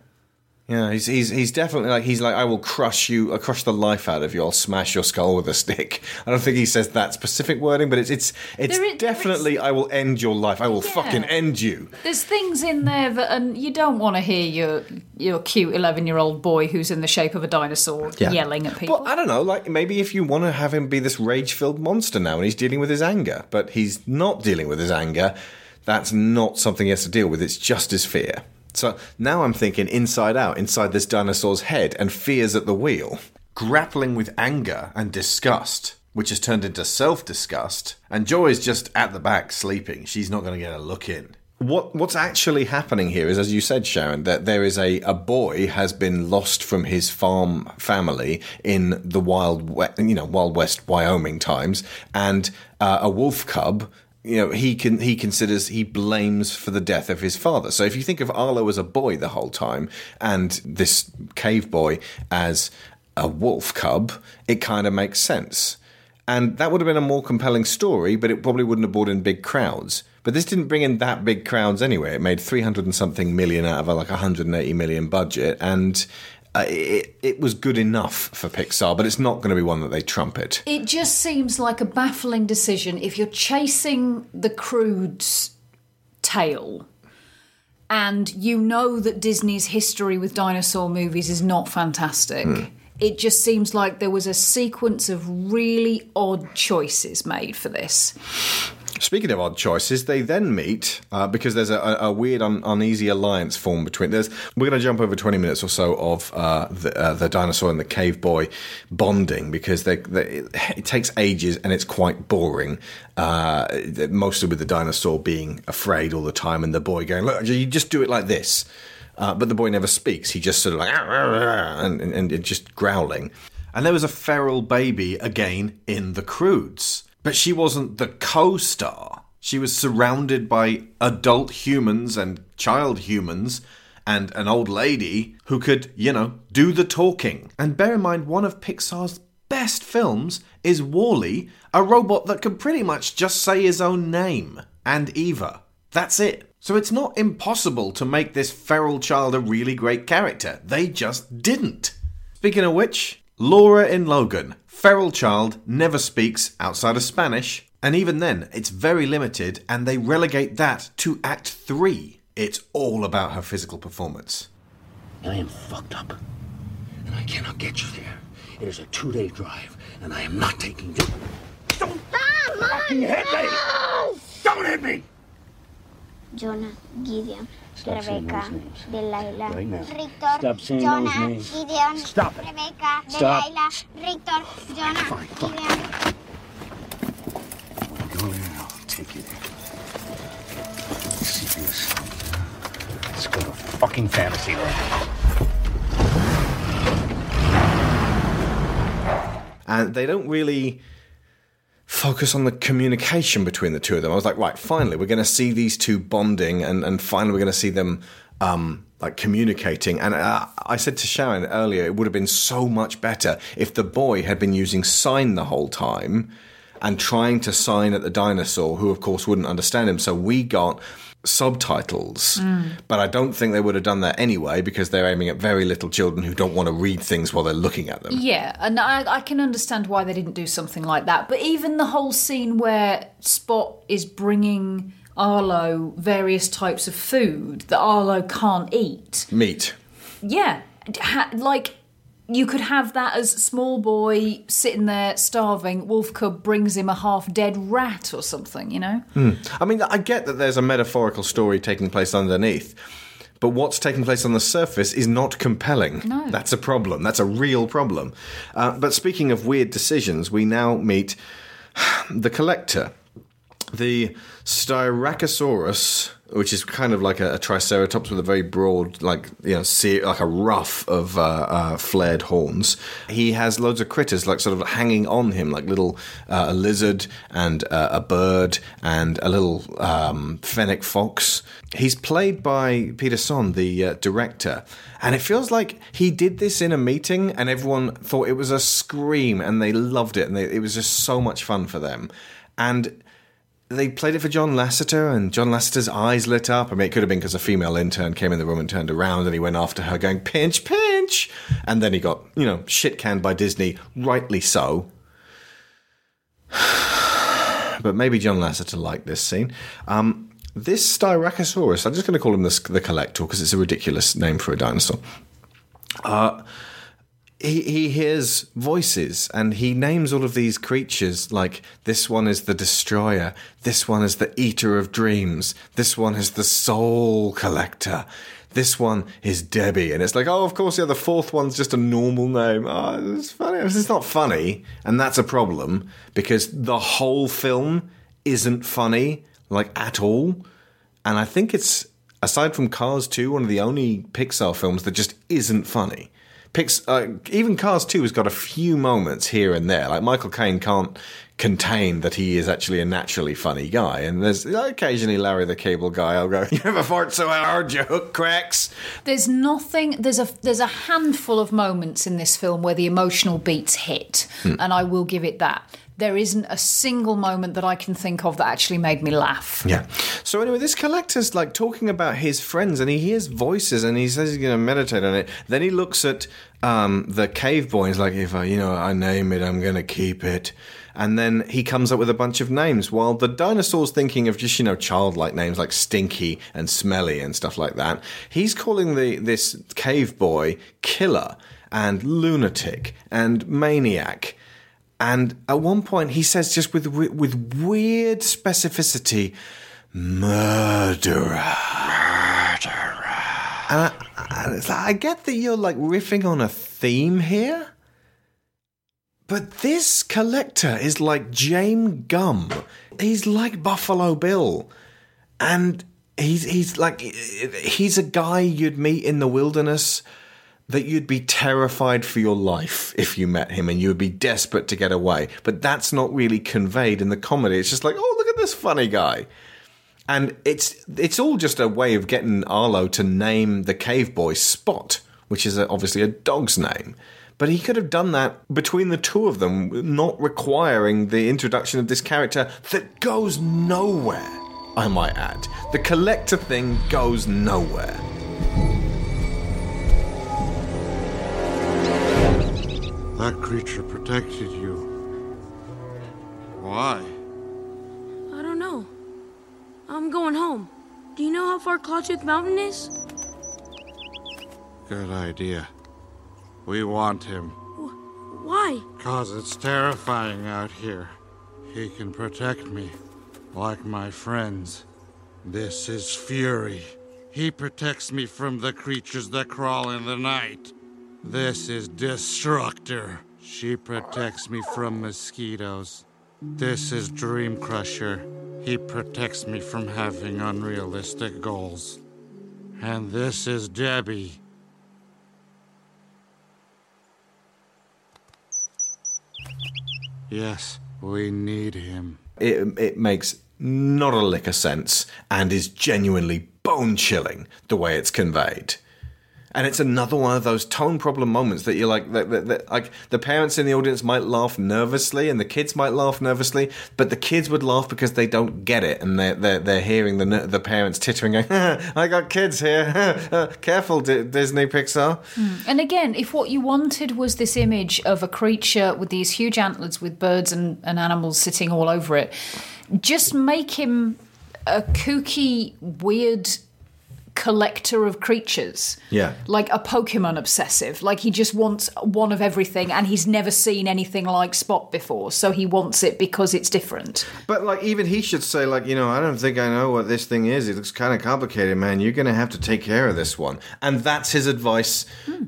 Yeah, he's, he's he's definitely like he's like I will crush you, I'll crush the life out of you. I'll smash your skull with a stick. I don't think he says that specific wording, but it's it's it's is- definitely I will end your life. I will Yeah. fucking end you. There's things in there that, and you don't want to hear your your cute eleven year old boy who's in the shape of a dinosaur Yeah. yelling at people. Well, I don't know. Like maybe if you want to have him be this rage-filled monster now, and he's dealing with his anger, but he's not dealing with his anger. That's not something he has to deal with. It's just his fear. So now I'm thinking inside out, inside this dinosaur's head, and fears at the wheel, grappling with anger and disgust, which has turned into self-disgust. And Joy is just at the back sleeping. She's not going to get a look in. What what's actually happening here is, as you said, Sharon, that there is a, a boy has been lost from his farm family in the wild, you know, wild west Wyoming times, and uh, a wolf cub. You know, he can he considers he blames for the death of his father. So if you think of Arlo as a boy the whole time, and this cave boy as a wolf cub, it kind of makes sense. And that would have been a more compelling story, but it probably wouldn't have brought in big crowds. But this didn't bring in that big crowds anyway. It made 300 and something million out of a like 180 million budget, and uh, it, it was good enough for Pixar, but it's not going to be one that they trumpet. It just seems like a baffling decision if you're chasing the Croods' tail and you know that Disney's history with dinosaur movies is not fantastic. It just seems like there was a sequence of really odd choices made for this. Speaking of odd choices, they then meet uh, because there's a, a weird, un- uneasy alliance formed between. There's we're going to jump over twenty minutes or so of uh, the, uh, the dinosaur and the cave boy bonding because they, they, it takes ages and it's quite boring. Uh, mostly with the dinosaur being afraid all the time and the boy going, "Look, you just do it like this." Uh, but the boy never speaks. He just sort of like and, and, and just growling. And there was a feral baby again in the Croods. But she wasn't the co star. She was surrounded by adult humans and child humans and an old lady who could, you know, do the talking. And bear in mind, one of Pixar's best films is WALL-E, a robot that can pretty much just say his own name and Eva. That's it. So it's not impossible to make this feral child a really great character. They just didn't. Speaking of which, Laura in Logan. Feral child never speaks outside of Spanish, and even then, it's very limited, and they relegate that to Act 3. It's all about her physical performance. I am fucked up, and I cannot get you there. It is a two day drive, and I am not taking you. Don't fucking hit me! Don't hit me! Jonah, Gideon, Stop Rebecca, those names. Delilah, Right now. Victor, Stop saying those Jonah, names. Gideon, Stop it. Rebecca, Stop. Delilah, Victor, Jonah, Gideon. Go there, I'll take you there. See this. Let's go to fucking Fantasyland. and they don't really focus on the communication between the two of them. I was like, right, finally, we're going to see these two bonding, and, and finally, we're going to see them um, like communicating. And uh, I said to Sharon earlier, it would have been so much better if the boy had been using sign the whole time and trying to sign at the dinosaur, who of course wouldn't understand him. So we got subtitles, mm. but I don't think they would have done that anyway because they're aiming at very little children who don't want to read things while they're looking at them. Yeah, and I, I can understand why they didn't do something like that. But even the whole scene where Spot is bringing Arlo various types of food that Arlo can't eat. Meat. Yeah, like you could have that as small boy sitting there starving. Wolf Cub brings him a half dead rat or something. You know. Hmm. I mean, I get that there's a metaphorical story taking place underneath, but what's taking place on the surface is not compelling. No. That's a problem. That's a real problem. Uh, but speaking of weird decisions, we now meet the collector, the Styracosaurus, which is kind of like a, a triceratops with a very broad, like you know, se- like a ruff of uh, uh, flared horns. He has loads of critters, like sort of hanging on him, like little uh, a lizard and uh, a bird and a little um, fennec fox. He's played by Peter Sohn, the uh, director, and it feels like he did this in a meeting, and everyone thought it was a scream, and they loved it, and they, it was just so much fun for them, and they played it for John Lasseter, and John Lasseter's eyes lit up. I mean, it could have been because a female intern came in the room and turned around, and he went after her, going pinch, pinch, and then he got you know shit canned by Disney, rightly so. but maybe John Lasseter liked this scene. Um, this Styracosaurus, I'm just going to call him the, the Collector because it's a ridiculous name for a dinosaur. Uh, he, he hears voices and he names all of these creatures like this one is the destroyer, this one is the eater of dreams, this one is the soul collector, this one is Debbie. And it's like, oh, of course, yeah, the fourth one's just a normal name. Oh, it's funny. It's not funny. And that's a problem because the whole film isn't funny, like at all. And I think it's, aside from Cars 2, one of the only Pixar films that just isn't funny. Pix, uh, even Cars 2 has got a few moments here and there. Like Michael Caine can't contain that he is actually a naturally funny guy. And there's occasionally Larry the Cable Guy. I'll go, "You ever fart so hard your hook cracks?" There's nothing. There's a there's a handful of moments in this film where the emotional beats hit, Hmm. and I will give it that. There isn't a single moment that I can think of that actually made me laugh. Yeah. So anyway, this collector's like talking about his friends, and he hears voices, and he says he's going to meditate on it. Then he looks at um, the cave boy. And he's like, "If I, you know, I name it, I'm going to keep it." And then he comes up with a bunch of names, while the dinosaur's thinking of just you know childlike names like Stinky and Smelly and stuff like that. He's calling the this cave boy Killer and Lunatic and Maniac. And at one point, he says, just with with weird specificity, murderer. Murderer. And I, and it's like, I get that you're like riffing on a theme here, but this collector is like James Gumb. He's like Buffalo Bill, and he's he's like he's a guy you'd meet in the wilderness that you'd be terrified for your life if you met him and you would be desperate to get away. But that's not really conveyed in the comedy. It's just like, oh, look at this funny guy. And it's it's all just a way of getting Arlo to name the cave boy Spot, which is a, obviously a dog's name. But he could have done that between the two of them, not requiring the introduction of this character that goes nowhere, I might add. The collector thing goes nowhere. That creature protected you. Why? I don't know. I'm going home. Do you know how far Clawtooth Mountain is? Good idea. We want him. Why? Cause it's terrifying out here. He can protect me, like my friends. This is Fury. He protects me from the creatures that crawl in the night. This is Destructor. She protects me from mosquitoes. This is Dream Crusher. He protects me from having unrealistic goals. And this is Debbie. Yes, we need him. It, it makes not a lick of sense and is genuinely bone chilling the way it's conveyed. And it's another one of those tone problem moments that you're like, that, that, that, like the parents in the audience might laugh nervously, and the kids might laugh nervously, but the kids would laugh because they don't get it, and they're they're, they're hearing the the parents tittering, going, "I got kids here, uh, careful, D- Disney Pixar." Hmm. And again, if what you wanted was this image of a creature with these huge antlers with birds and, and animals sitting all over it, just make him a kooky, weird collector of creatures. Yeah. Like a Pokemon obsessive. Like he just wants one of everything and he's never seen anything like Spot before. So he wants it because it's different. But like even he should say like, you know, I don't think I know what this thing is. It looks kind of complicated, man. You're going to have to take care of this one. And that's his advice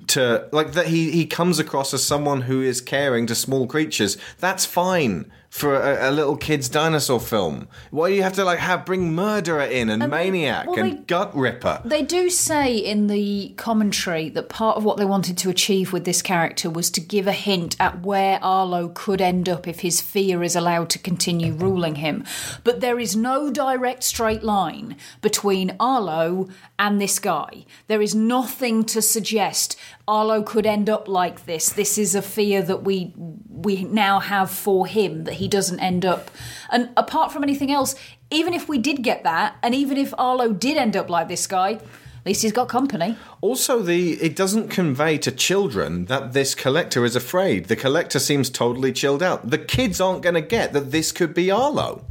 to like that he he comes across as someone who is caring to small creatures. That's fine for a, a little kid's dinosaur film. Why do you have to like have bring murderer in and maniac well, and they- gut ripper? They do say in the commentary that part of what they wanted to achieve with this character was to give a hint at where Arlo could end up if his fear is allowed to continue ruling him. But there is no direct straight line between Arlo and this guy. There is nothing to suggest Arlo could end up like this. This is a fear that we we now have for him that he doesn't end up. And apart from anything else, even if we did get that, and even if Arlo did end up like this guy, at least he's got company. Also, the it doesn't convey to children that this collector is afraid. The collector seems totally chilled out. The kids aren't going to get that this could be Arlo.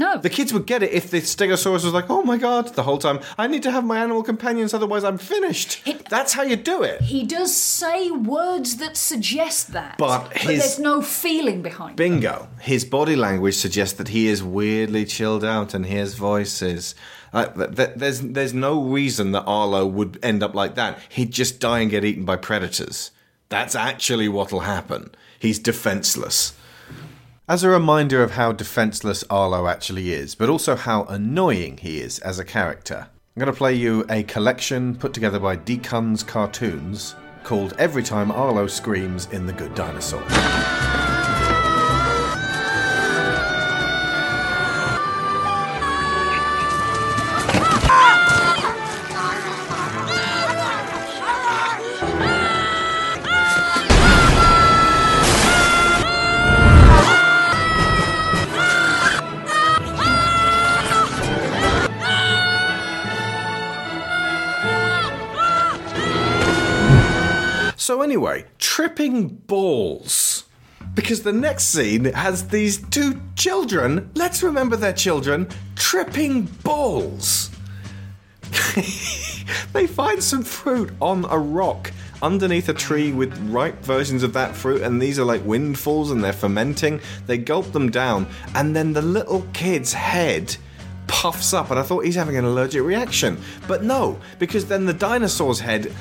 No. The kids would get it if the Stegosaurus was like, oh my god, the whole time. I need to have my animal companions, otherwise I'm finished. That's how you do it. He does say words that suggest that, But his- there's no feeling behind. it. Bingo. His body language suggests that he is weirdly chilled out and his voice is. Uh, th- th- there's, there's no reason that Arlo would end up like that. He'd just die and get eaten by predators. That's actually what'll happen. He's defenseless. As a reminder of how defenseless Arlo actually is, but also how annoying he is as a character, I'm going to play you a collection put together by Deacon's Cartoons called Every Time Arlo Screams in The Good Dinosaur. So, anyway, tripping balls. Because the next scene has these two children, let's remember their children, tripping balls. they find some fruit on a rock underneath a tree with ripe versions of that fruit, and these are like windfalls and they're fermenting. They gulp them down, and then the little kid's head puffs up, and I thought he's having an allergic reaction. But no, because then the dinosaur's head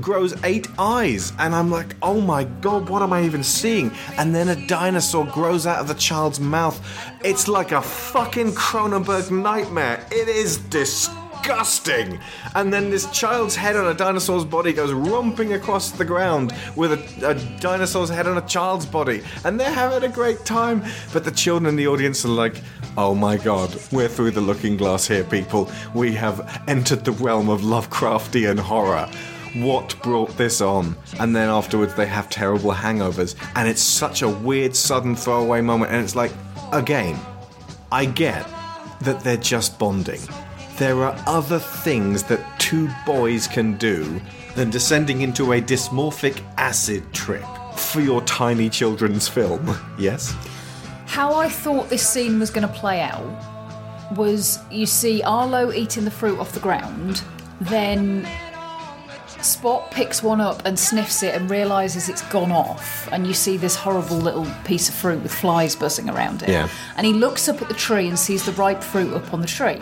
grows eight eyes, and I'm like, oh my god, what am I even seeing? And then a dinosaur grows out of the child's mouth. It's like a fucking Cronenberg nightmare. It is disgusting. And then this child's head on a dinosaur's body goes romping across the ground with a, a dinosaur's head on a child's body, and they're having a great time. But the children in the audience are like, oh my god, we're through the looking glass here, people. We have entered the realm of Lovecraftian horror. What brought this on? And then afterwards, they have terrible hangovers, and it's such a weird, sudden throwaway moment. And it's like, again, I get that they're just bonding. There are other things that two boys can do than descending into a dysmorphic acid trip for your tiny children's film. Yes? How I thought this scene was going to play out was you see Arlo eating the fruit off the ground, then Spot picks one up and sniffs it and realizes it's gone off, and you see this horrible little piece of fruit with flies buzzing around it. Yeah. And he looks up at the tree and sees the ripe fruit up on the tree.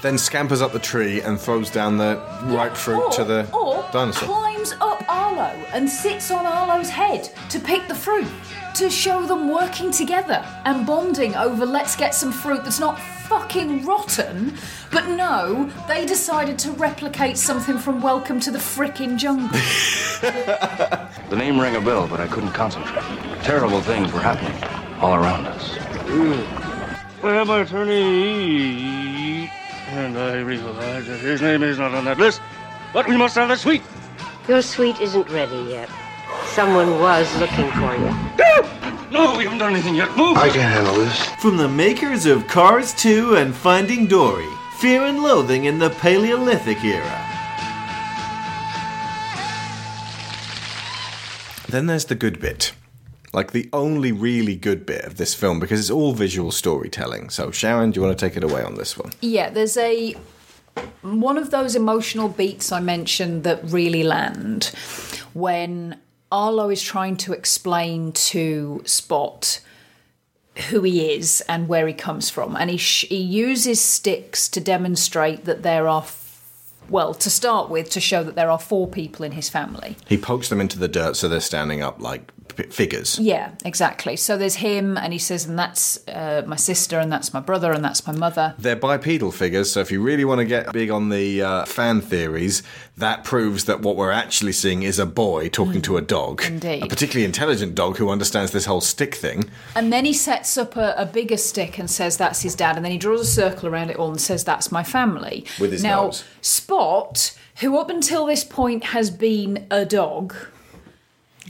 Then scampers up the tree and throws down the ripe fruit or, to the or dinosaur. climbs up Arlo and sits on Arlo's head to pick the fruit to show them working together and bonding over let's get some fruit that's not fucking rotten. But no, they decided to replicate something from Welcome to the Frickin' Jungle. The name rang a bell, but I couldn't concentrate. Terrible things were happening all around us. Mm. I have my attorney, and I realize that his name is not on that list, but we must have the suite. Your suite isn't ready yet. Someone was looking for you. No, we haven't done anything yet. Move! I can handle this. From the makers of Cars 2 and Finding Dory, Fear and Loathing in the Paleolithic era. Then there's the good bit. Like the only really good bit of this film because it's all visual storytelling. So, Sharon, do you want to take it away on this one? yeah, there's a one of those emotional beats I mentioned that really land when Arlo is trying to explain to Spot who he is and where he comes from, and he sh- he uses sticks to demonstrate that there are. F- well, to start with, to show that there are four people in his family. He pokes them into the dirt so they're standing up like figures. Yeah, exactly. So there's him, and he says, and that's uh, my sister, and that's my brother, and that's my mother. They're bipedal figures, so if you really want to get big on the uh, fan theories, that proves that what we're actually seeing is a boy talking to a dog. Indeed. A particularly intelligent dog who understands this whole stick thing. And then he sets up a, a bigger stick and says that's his dad, and then he draws a circle around it all and says that's my family. With his now, nose. Spot, who up until this point has been a dog.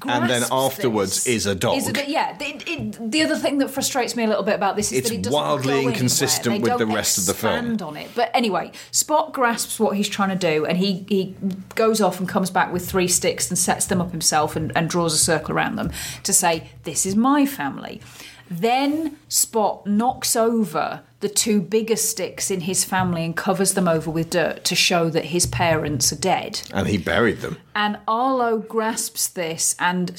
And then afterwards is a dog. Is it, yeah. The, it, the other thing that frustrates me a little bit about this is It's that he doesn't wildly inconsistent. With the rest of the film. on it. But anyway, Spot grasps what he's trying to do, and he he goes off and comes back with three sticks and sets them up himself and, and draws a circle around them to say, "This is my family." Then Spot knocks over the two bigger sticks in his family and covers them over with dirt to show that his parents are dead. And he buried them. And Arlo grasps this, and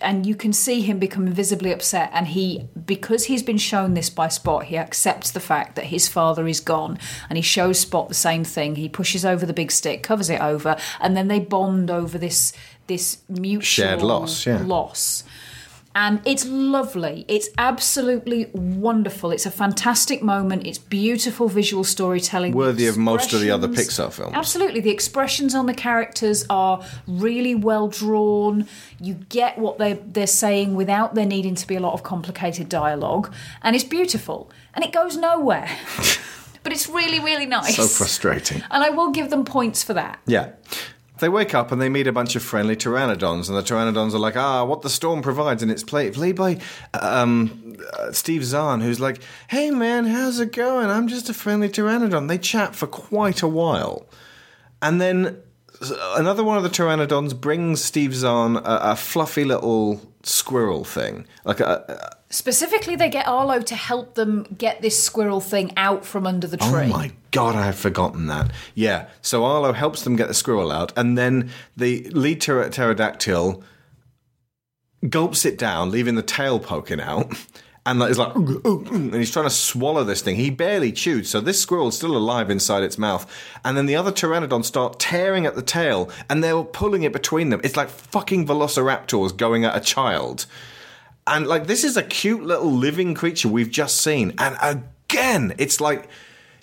and you can see him become visibly upset. And he, because he's been shown this by Spot, he accepts the fact that his father is gone, and he shows Spot the same thing. He pushes over the big stick, covers it over, and then they bond over this this mutual Shared loss, yeah. loss. And it's lovely. It's absolutely wonderful. It's a fantastic moment. It's beautiful visual storytelling. Worthy of most of the other Pixar films. Absolutely. The expressions on the characters are really well drawn. You get what they're, they're saying without there needing to be a lot of complicated dialogue. And it's beautiful. And it goes nowhere. but it's really, really nice. So frustrating. And I will give them points for that. Yeah. They wake up and they meet a bunch of friendly pteranodons, and the pteranodons are like, "Ah, what the storm provides," and it's played played by um, uh, Steve Zahn, who's like, "Hey man, how's it going? I'm just a friendly pteranodon." They chat for quite a while, and then another one of the pteranodons brings Steve Zahn a, a fluffy little squirrel thing, like a, Specifically, they get Arlo to help them get this squirrel thing out from under the tree. Oh my god, I had forgotten that. Yeah, so Arlo helps them get the squirrel out, and then the lead pter- pterodactyl gulps it down, leaving the tail poking out. And like, is like, "Ugh, ugh, ugh," and he's trying to swallow this thing. He barely chewed, so this squirrel's still alive inside its mouth. And then the other pteranodons start tearing at the tail, and they're pulling it between them. It's like fucking velociraptors going at a child. And like, this is a cute little living creature we've just seen. And again, it's like,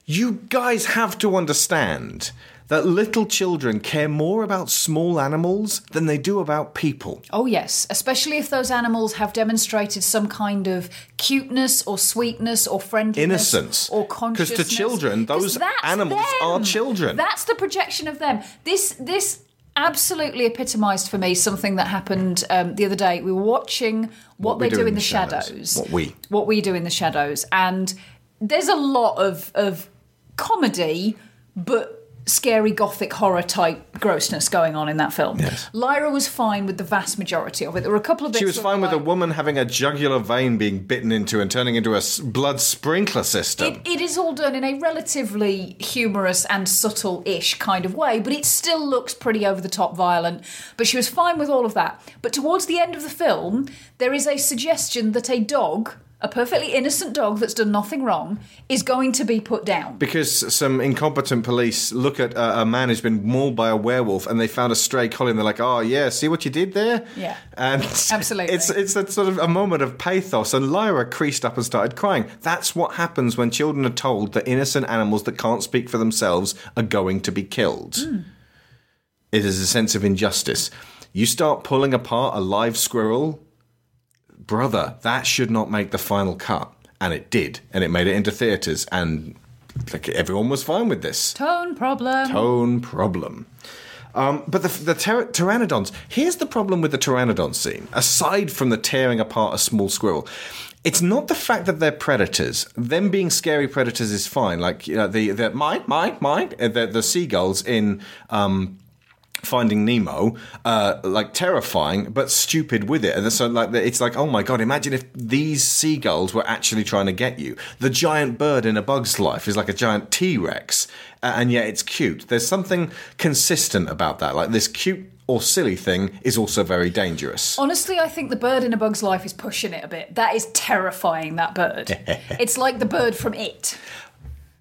you guys have to understand that little children care more about small animals than they do about people. Oh, yes, especially if those animals have demonstrated some kind of cuteness or sweetness or friendliness Innocence. or consciousness. Because to children, those animals are children. That's the projection of them. This this absolutely epitomised for me something that happened um, the other day. We were watching what, we they do, in the shadows. What we. What we do in the shadows, and there's a lot of of comedy, but scary gothic horror type grossness going on in that film. Yes. Lyra was fine with the vast majority of it. There were a couple of bits She was fine with a woman having a jugular vein being bitten into and turning into a blood sprinkler system. It, it is all done in a relatively humorous and subtle-ish kind of way, but it still looks pretty over the top violent. But she was fine with all of that. But towards the end of the film, there is a suggestion that a dog, a perfectly innocent dog that's done nothing wrong, is going to be put down. Because some incompetent police look at a, a man who's been mauled by a werewolf and they found a stray collie and they're like, oh, yeah, see what you did there? Yeah. And Absolutely. It's it's a sort of a moment of pathos, and Lyra creased up and started crying. That's what happens when children are told that innocent animals that can't speak for themselves are going to be killed. Hmm. It is a sense of injustice. You start pulling apart a live squirrel, brother, that should not make the final cut. And it did, and it made it into theatres, and like everyone was fine with this Tone problem. tone problem. Um, but the, the ter- pteranodons, here's the problem with the pteranodon scene. Aside from the tearing apart a small squirrel, it's not the fact that they're predators. Them being scary predators is fine. Like you know, the the mine, mine, mine. uh, The, the seagulls in um, Finding Nemo, uh, like terrifying but stupid with it. And so, like, it's like, oh my god! Imagine if these seagulls were actually trying to get you. The giant bird in A Bug's Life is like a giant T Rex, and yet it's cute. There's something consistent about that. Like this cute or silly thing is also very dangerous. Honestly, I think the bird in a bug's life is pushing it a bit. That is terrifying, that bird. it's like the bird from It.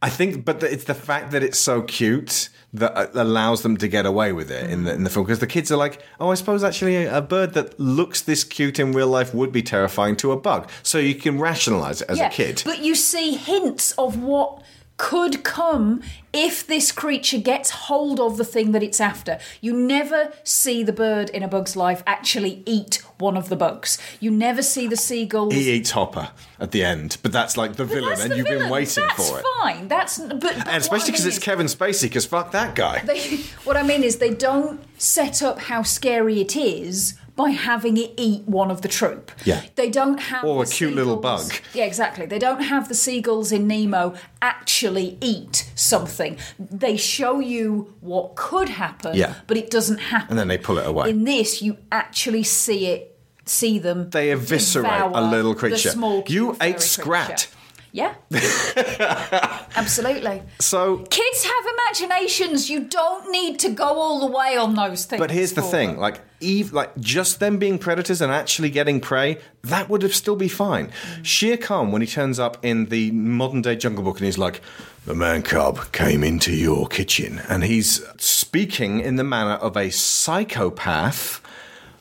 I think, but the, it's the fact that it's so cute that uh, allows them to get away with it in the in the film because the kids are like, oh, I suppose actually a, a bird that looks this cute in real life would be terrifying to a bug. So you can rationalize it as a kid. But you see hints of what could come if this creature gets hold of the thing that it's after. You never see the bird in a bug's life actually eat one of the bugs. You never see the seagull. He eats Hopper at the end, but that's like the villain, That's and you've been waiting That's for it. fine. That's but, but And especially I because mean it's is- Kevin Spacey, because fuck that guy. They, what I mean is they don't set up how scary it is by having it eat one of the troop. Yeah. They don't have Or a the cute little bug. Yeah, exactly. They don't have the seagulls in Nemo actually eat something. They show you what could happen, Yeah. but it doesn't happen. And then they pull it away. In this, you actually see it, see them. they eviscerate a little creature. you ate Scrat. creature. Yeah. Absolutely. So Kids have imaginations. You don't need to go all the way on those things. But here's the thing, them. like Eve, like just them being predators and actually getting prey, that would have still be fine. Mm. Shere Khan, when he turns up in the modern day Jungle Book, and he's like, "The man cub came into your kitchen," and he's speaking in the manner of a psychopath.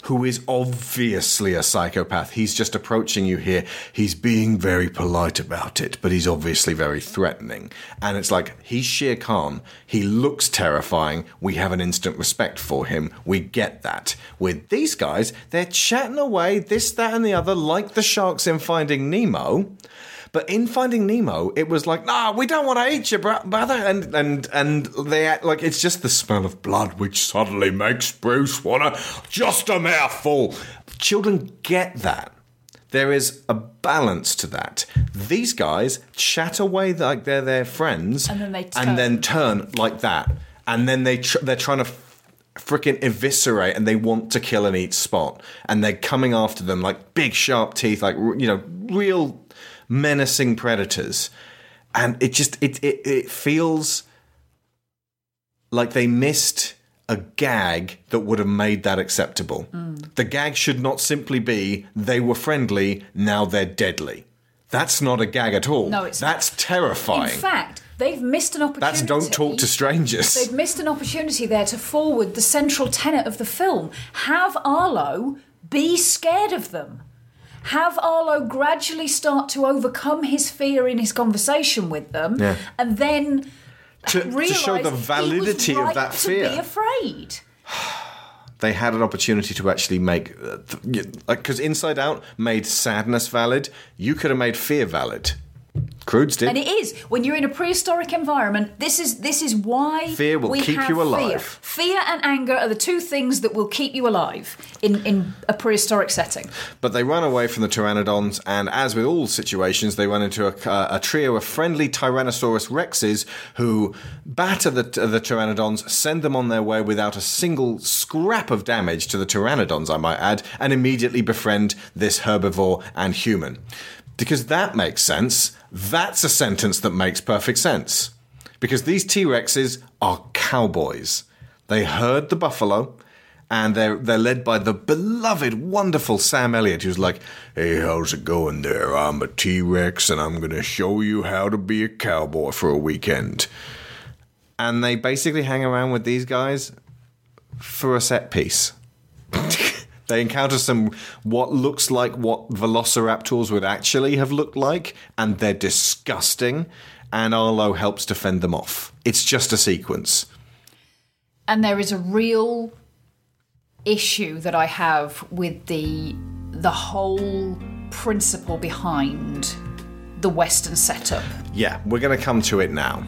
Who is obviously a psychopath. He's just approaching you here. He's being very polite about it, but he's obviously very threatening. And it's like, he's Shere Khan. He looks terrifying. We have an instant respect for him. We get that. With these guys, they're chatting away, this, that, and the other, like the sharks in Finding Nemo. But in Finding Nemo, it was like, nah, we don't want to eat you, brother. And and and they act like it's just the smell of blood which suddenly makes Bruce wanna just a mouthful. Children get that. There is a balance to that. These guys chat away like they're their friends, And then they and then turn like that, and then they tr- they're trying to freaking eviscerate and they want to kill and eat Spot. And they're coming after them like big, sharp teeth, like, you know, real menacing predators. And it just, it, it, it feels like they missed a gag that would have made that acceptable. Mm. The gag should not simply be they were friendly, now they're deadly. That's not a gag at all. No, it's That's terrifying. In fact, they've missed an opportunity. That's don't talk to strangers. They've missed an opportunity there to forward the central tenet of the film. Have Arlo be scared of them. Have Arlo gradually start to overcome his fear in his conversation with them, Yeah. and then To, to show the validity right of that to be fear. afraid. they had an opportunity to actually make uh, because Inside Out made sadness valid. You could have made fear valid. Croods did. And it is when you're in a prehistoric environment. This is this is why Fear will keep you alive. Fear. fear and anger are the two things that will keep you alive in in a prehistoric setting. But they run away from the pteranodons, and as with all situations, they run into a, a trio of friendly Tyrannosaurus rexes who batter the, the pteranodons, send them on their way without a single scrap of damage to the pteranodons, I might add, and immediately befriend this herbivore and human. Because that makes sense. That's a sentence that makes perfect sense. Because these T Rexes are cowboys. They herd the buffalo, and they're they're led by the beloved, wonderful Sam Elliott, who's like, "Hey, how's it going there? I'm a T Rex, and I'm gonna show you how to be a cowboy for a weekend." And they basically hang around with these guys for a set piece. they encounter some what looks like what velociraptors would actually have looked like, and they're disgusting. And Arlo helps to fend them off. It's just a sequence. And there is a real issue that I have with the the whole principle behind the Western setup. Yeah, we're going to come to it now.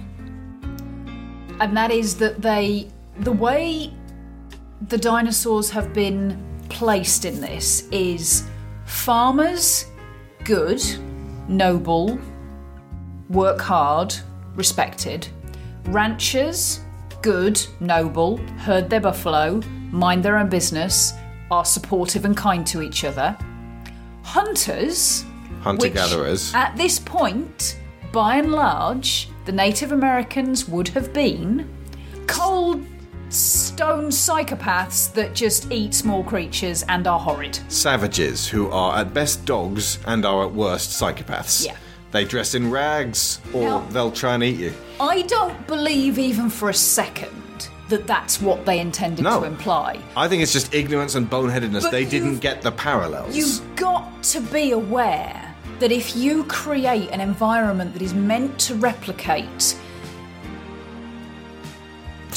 and that is that they the way the dinosaurs have been placed in this is farmers good noble work hard respected ranchers good noble herd their buffalo mind their own business are supportive and kind to each other hunters Hunter gatherers. At this point, by and large, the Native Americans would have been cold stone psychopaths that just eat small creatures and are horrid. Savages who are at best dogs and are at worst psychopaths. Yeah. They dress in rags or Now- they'll try and eat you. I don't believe even for a second that that's what they intended No. to imply. I think it's just ignorance and boneheadedness. But they didn't you've- get the parallels. You've got to be aware that if you create an environment that is meant to replicate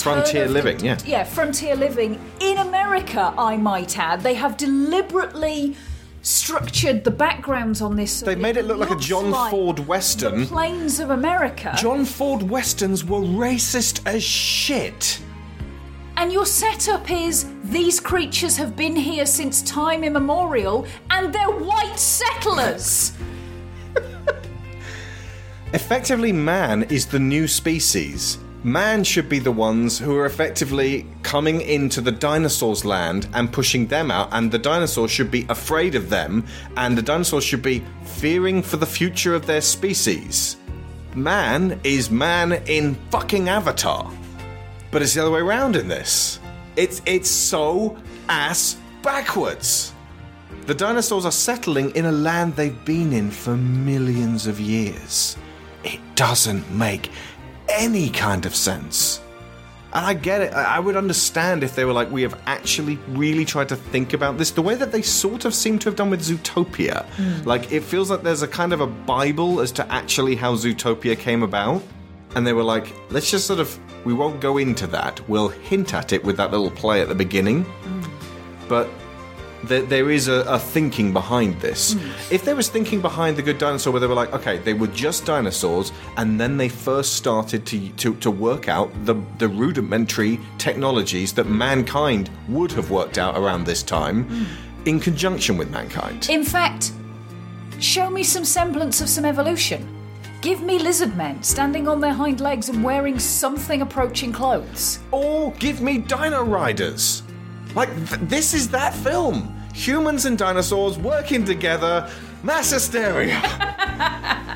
Frontier living, yeah. Yeah, frontier living. In America, I might add, they have deliberately structured the backgrounds on this. They made it look like a John like Ford The Western. plains of America. John Ford Westerns were racist as shit. And your setup is these creatures have been here since time immemorial and they're white settlers. Effectively, man is the new species. Man should be the ones who are effectively coming into the dinosaurs' land and pushing them out, and the dinosaurs should be afraid of them, and the dinosaurs should be fearing for the future of their species. Man is man in fucking Avatar. But it's the other way around in this. It's it's so ass backwards. The dinosaurs are settling in a land they've been in for millions of years. It doesn't make any kind of sense. And I get it. I would understand if they were like, we have actually really tried to think about this the way that they sort of seem to have done with Zootopia. Mm. Like, it feels like there's a kind of a Bible as to actually how Zootopia came about. And they were like, let's just sort of, we won't go into that. We'll hint at it with that little play at the beginning. But there, there is a, a thinking behind this. Mm. If there was thinking behind the Good Dinosaur, where they were like, okay, they were just dinosaurs, and then they first started to to, to work out the the rudimentary technologies that mankind would have worked out around this time, mm. in conjunction with mankind. In fact, show me some semblance of some evolution. Give me lizard men standing on their hind legs and wearing something approaching clothes. Or give me Dino Riders. Like, th- this is that film. Humans and dinosaurs working together, mass hysteria.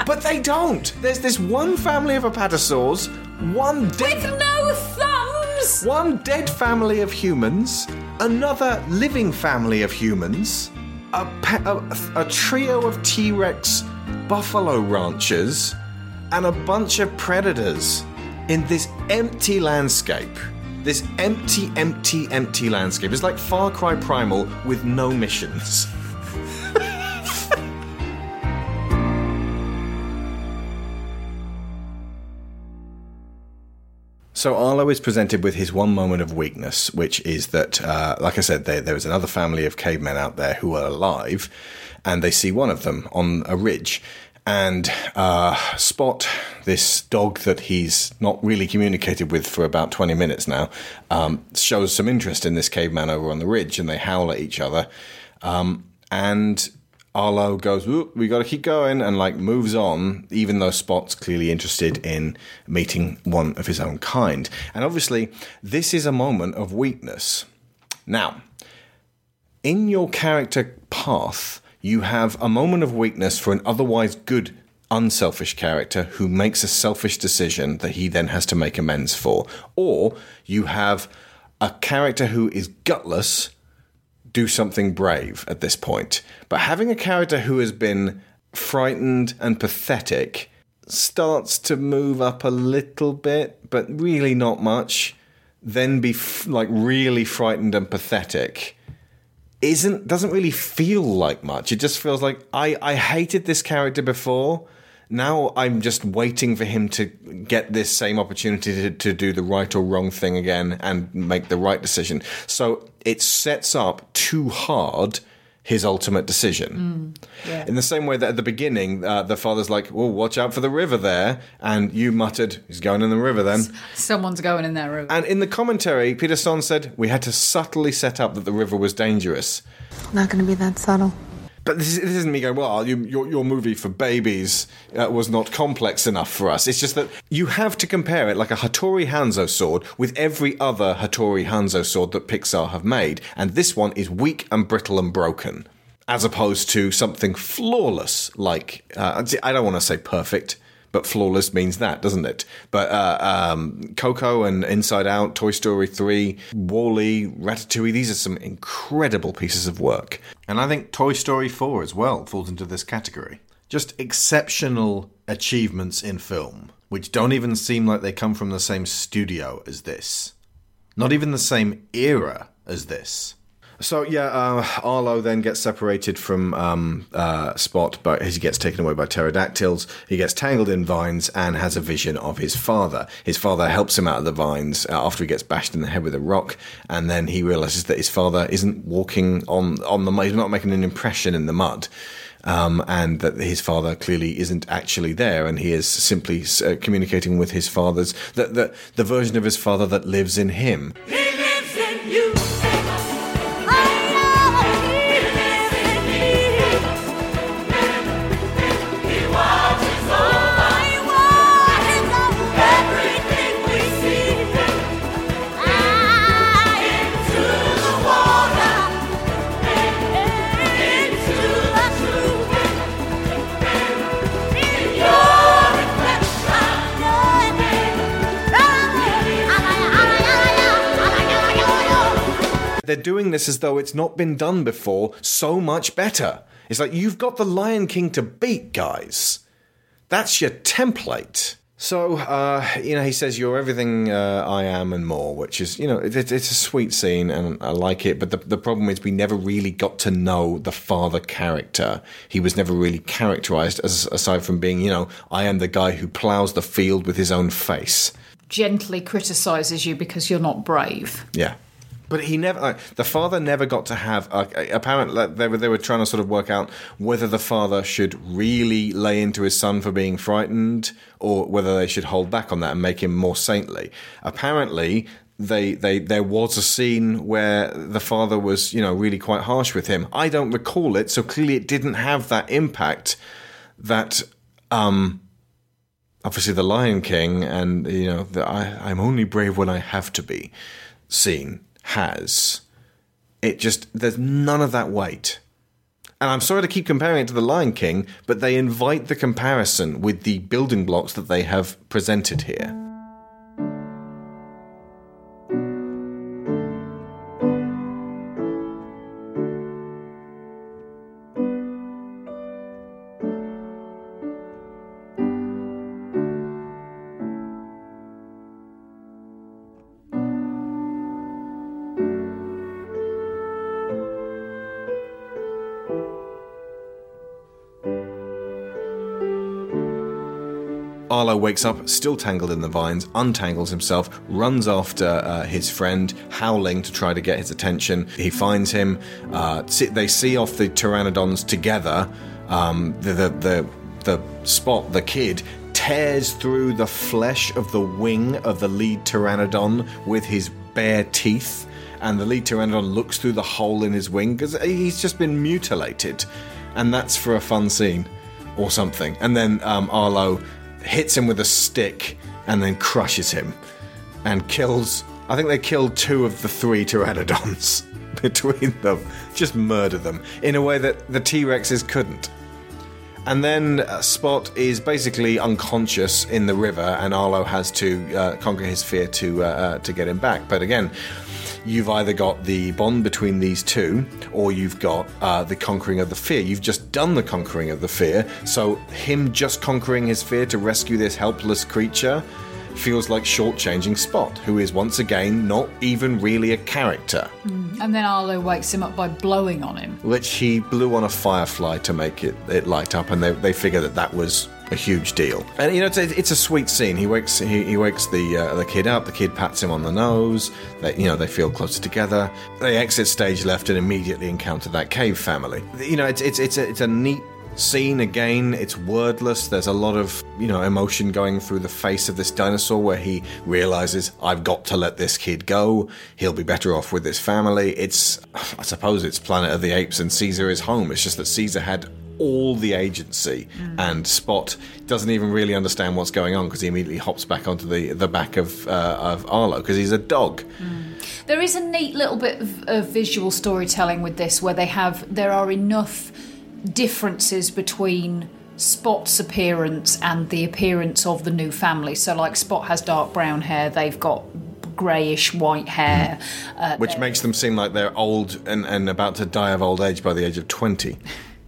but they don't. There's this one family of apatosaurs, one dead. With no thumbs! One dead family of humans, another living family of humans, a, pe- a, a trio of T Rex buffalo ranchers, and a bunch of predators in this empty landscape. This empty, empty, empty landscape. It's like Far Cry Primal with no missions. So Arlo is presented with his one moment of weakness, which is that, uh, like I said, there, there is another family of cavemen out there who are alive, and they see one of them on a ridge. And uh, Spot, this dog that he's not really communicated with for about 20 minutes now, um, shows some interest in this caveman over on the ridge, and they howl at each other. Um, and Arlo goes, "Oop, we got to keep going, and like moves on, even though Spot's clearly interested in meeting one of his own kind. And obviously, this is a moment of weakness. Now, in your character path, you have a moment of weakness for an otherwise good, unselfish character who makes a selfish decision that he then has to make amends for. Or you have a character who is gutless do something brave at this point. But having a character who has been frightened and pathetic starts to move up a little bit, but really not much. Then be f- like really frightened and pathetic isn't doesn't really feel like much. It just feels like I I hated this character before. Now I'm just waiting for him to get this same opportunity to, to do the right or wrong thing again and make the right decision. So it sets up too hard his ultimate decision. yeah. In the same way that at the beginning, uh, the father's like, "Well, watch out for the river there," and you muttered, "He's going in the river then." Someone's going in there. And in the commentary, Peter Sohn said we had to subtly set up that the river was dangerous. Not going to be that subtle. But this, this isn't me going, well, you, your, your movie for babies uh, was not complex enough for us. It's just that you have to compare it like a Hattori Hanzo sword with every other Hattori Hanzo sword that Pixar have made. And this one is weak and brittle and broken, as opposed to something flawless like, uh, I don't want to say perfect. But flawless means that, doesn't it? But uh, um, Coco and Inside Out, Toy Story 3, WALL-E, Ratatouille, these are some incredible pieces of work. And I think Toy Story 4 as well falls into this category. Just exceptional achievements in film, which don't even seem like they come from the same studio as this. Not even the same era as this. So yeah, uh, Arlo then gets separated from um, uh, Spot, but he gets taken away by pterodactyls. He gets tangled in vines and has a vision of his father. His father helps him out of the vines uh, after he gets bashed in the head with a rock, and then he realizes that his father isn't walking on on the mud. He's not making an impression in the mud. Um, and that his father clearly isn't actually there, and he is simply uh, communicating with his father's the, the the version of his father that lives in him. They're doing this as though it's not been done before so much better. It's like you've got the Lion King to beat, guys. That's your template. So, uh, you know, he says, You're everything uh, I am and more, which is, you know, it, it's a sweet scene and I like it. But the, the problem is, we never really got to know the father character. He was never really characterized, as, aside from being, you know, I am the guy who plows the field with his own face. Gently criticizes you because you're not brave. Yeah. But he never, like, the father never got to have. Apparently, they were they were trying to sort of work out whether the father should really lay into his son for being frightened, or whether they should hold back on that and make him more saintly. Apparently, they they there was a scene where the father was you know really quite harsh with him. I don't recall it, so clearly it didn't have that impact that um obviously the Lion King and you know the I, I'm only brave when I have to be scene has. It just there's none of that weight. And I'm sorry to keep comparing it to The Lion King, but they invite the comparison with the building blocks that they have presented here. Arlo wakes up, still tangled in the vines, untangles himself, runs after uh, his friend, howling to try to get his attention. He finds him. Uh, they see off the pteranodons together. Um, the, the the the spot, the kid, tears through the flesh of the wing of the lead pteranodon with his bare teeth. And the lead pteranodon looks through the hole in his wing because he's just been mutilated. And that's for a fun scene or something. And then um, Arlo hits him with a stick and then crushes him and kills. I think they killed two of the three pteranodons between them. Just murder them in a way that the T Rexes couldn't. And then uh, Spot is basically unconscious in the river, and Arlo has to uh, conquer his fear to uh, uh, to get him back. But again, you've either got the bond between these two, or you've got uh, the conquering of the fear. You've just done the conquering of the fear, so him just conquering his fear to rescue this helpless creature feels like shortchanging Spot, who is once again not even really a character. And then Arlo wakes him up by blowing on him. which he blew on a firefly to make it, it light up, and they, they figure that that was a huge deal. And you know, it's a, it's a sweet scene. He wakes he, he wakes the uh, the kid up. The kid pats him on the nose. They, you know, they feel closer together. They exit stage left and immediately encounter that cave family. You know, it's it's it's a, it's a neat scene again it's wordless. There's a lot of you know emotion going through the face of this dinosaur where he realizes i've got to let this kid go. He'll be better off with his family. It's i suppose it's planet of the apes and caesar is home. It's just that caesar had all the agency and spot doesn't even really understand what's going on because he immediately hops back onto the the back of uh, of arlo because he's a dog. There is a neat little bit of, of visual storytelling with this where they have there are enough differences between Spot's appearance and the appearance of the new family. So like Spot has dark brown hair, they've got greyish white hair. Uh, which makes them seem like they're old and, and about to die of old age by the age of 20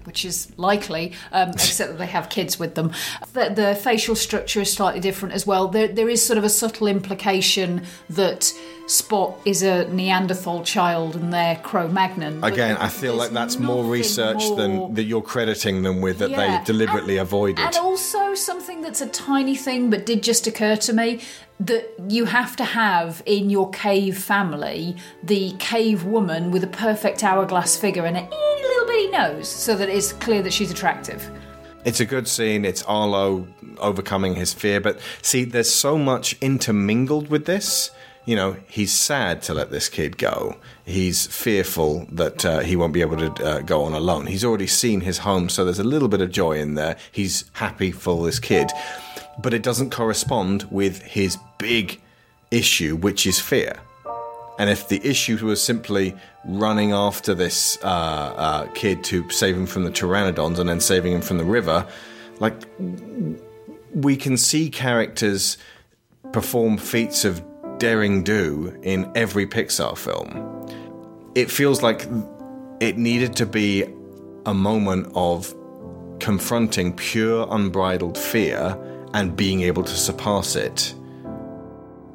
which is likely, um, except that they have kids with them. The, the facial structure is slightly different as well. There, there is sort of a subtle implication that Spot is a Neanderthal child and they're Cro-Magnon. Again, I feel like that's more research more- than that you're crediting them with that Yeah, they deliberately avoided. And also something that's a tiny thing but did just occur to me that you have to have in your cave family the cave woman with a perfect hourglass figure and a nose so that it's clear that she's attractive. It's a good scene. It's Arlo overcoming his fear, but see, there's so much intermingled with this. You know, he's sad to let this kid go. He's fearful that uh, he won't be able to uh, go on alone. He's already seen his home, so there's a little bit of joy in there. He's happy for this kid, but it doesn't correspond with his big issue, which is fear. And if the issue was simply running after this uh, uh, kid to save him from the pteranodons and then saving him from the river, like we can see characters perform feats of daring do in every Pixar film. It feels like it needed to be a moment of confronting pure unbridled fear and being able to surpass it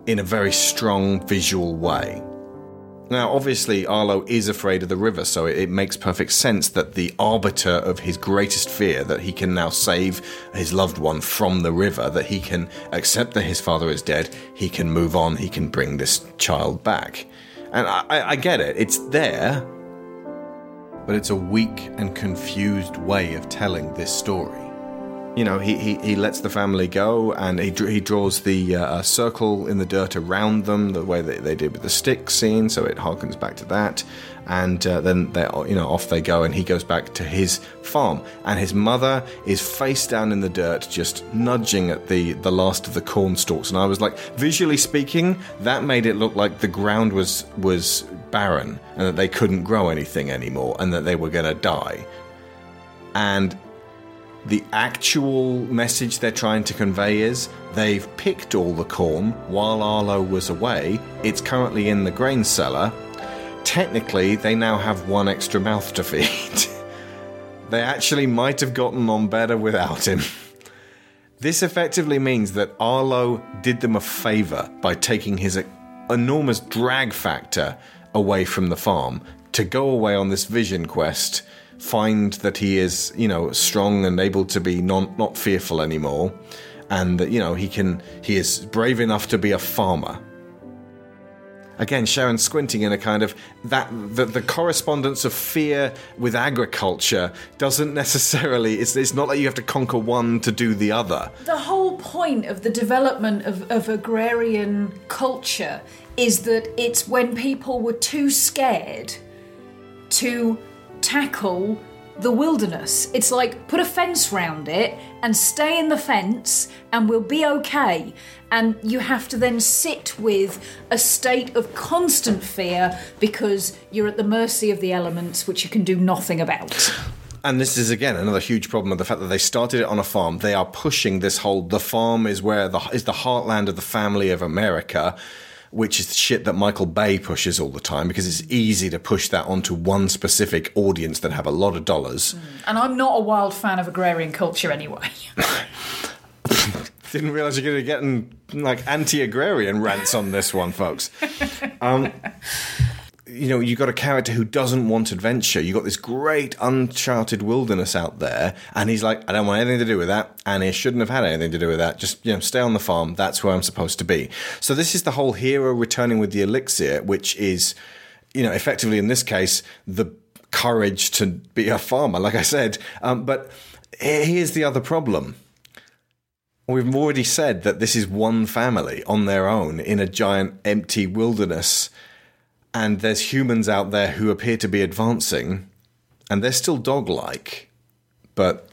in a very strong visual way. Now, obviously, Arlo is afraid of the river, so it, makes perfect sense that the arbiter of his greatest fear, that he can now save his loved one from the river, that he can accept that his father is dead, he can move on, he can bring this child back. And I, I get it, it's there, but it's a weak and confused way of telling this story. You know, he, he, he lets the family go and he, he draws the uh, circle in the dirt around them, the way that they did with the stick scene, so it harkens back to that. And uh, then they you know off they go, and he goes back to his farm, and his mother is face down in the dirt, just nudging at the the last of the corn stalks. And I was like, visually speaking, that made it look like the ground was was barren, and that they couldn't grow anything anymore, and that they were going to die. And the actual message they're trying to convey is they've picked all the corn while Arlo was away. It's currently in the grain cellar. Technically, they now have one extra mouth to feed. they actually might have gotten on better without him. This effectively means that Arlo did them a favour by taking his enormous drag factor away from the farm to go away on this vision quest find that he is, you know, strong and able to be non, not fearful anymore, and that you know he can he is brave enough to be a farmer. Again, Sharon squinting in a kind of that the, the correspondence of fear with agriculture doesn't necessarily. It's, it's not like you have to conquer one to do the other. The whole point of the development of, of agrarian culture is that it's when people were too scared to tackle the wilderness. It's like put a fence round it and stay in the fence and we'll be okay. And you have to then sit with a state of constant fear because you're at the mercy of the elements which you can do nothing about. And this is again another huge problem of the fact that they started it on a farm. They are pushing this whole the farm is where the is the heartland of the family of America which is the shit that Michael Bay pushes all the time because it's easy to push that onto one specific audience that have a lot of dollars. And I'm not a wild fan of agrarian culture anyway. Didn't realize you're going to get in, like anti-agrarian rants on this one, folks. Um, you know, you've got a character who doesn't want adventure. You've got this great uncharted wilderness out there, and he's like, I don't want anything to do with that, and he shouldn't have had anything to do with that. Just, you know, stay on the farm. That's where I'm supposed to be. So this is the whole hero returning with the elixir, which is, you know, effectively in this case, the courage to be a farmer, like I said. Um, but here's the other problem. We've already said that this is one family on their own in a giant empty wilderness and there's humans out there who appear to be advancing, and they're still dog like, but.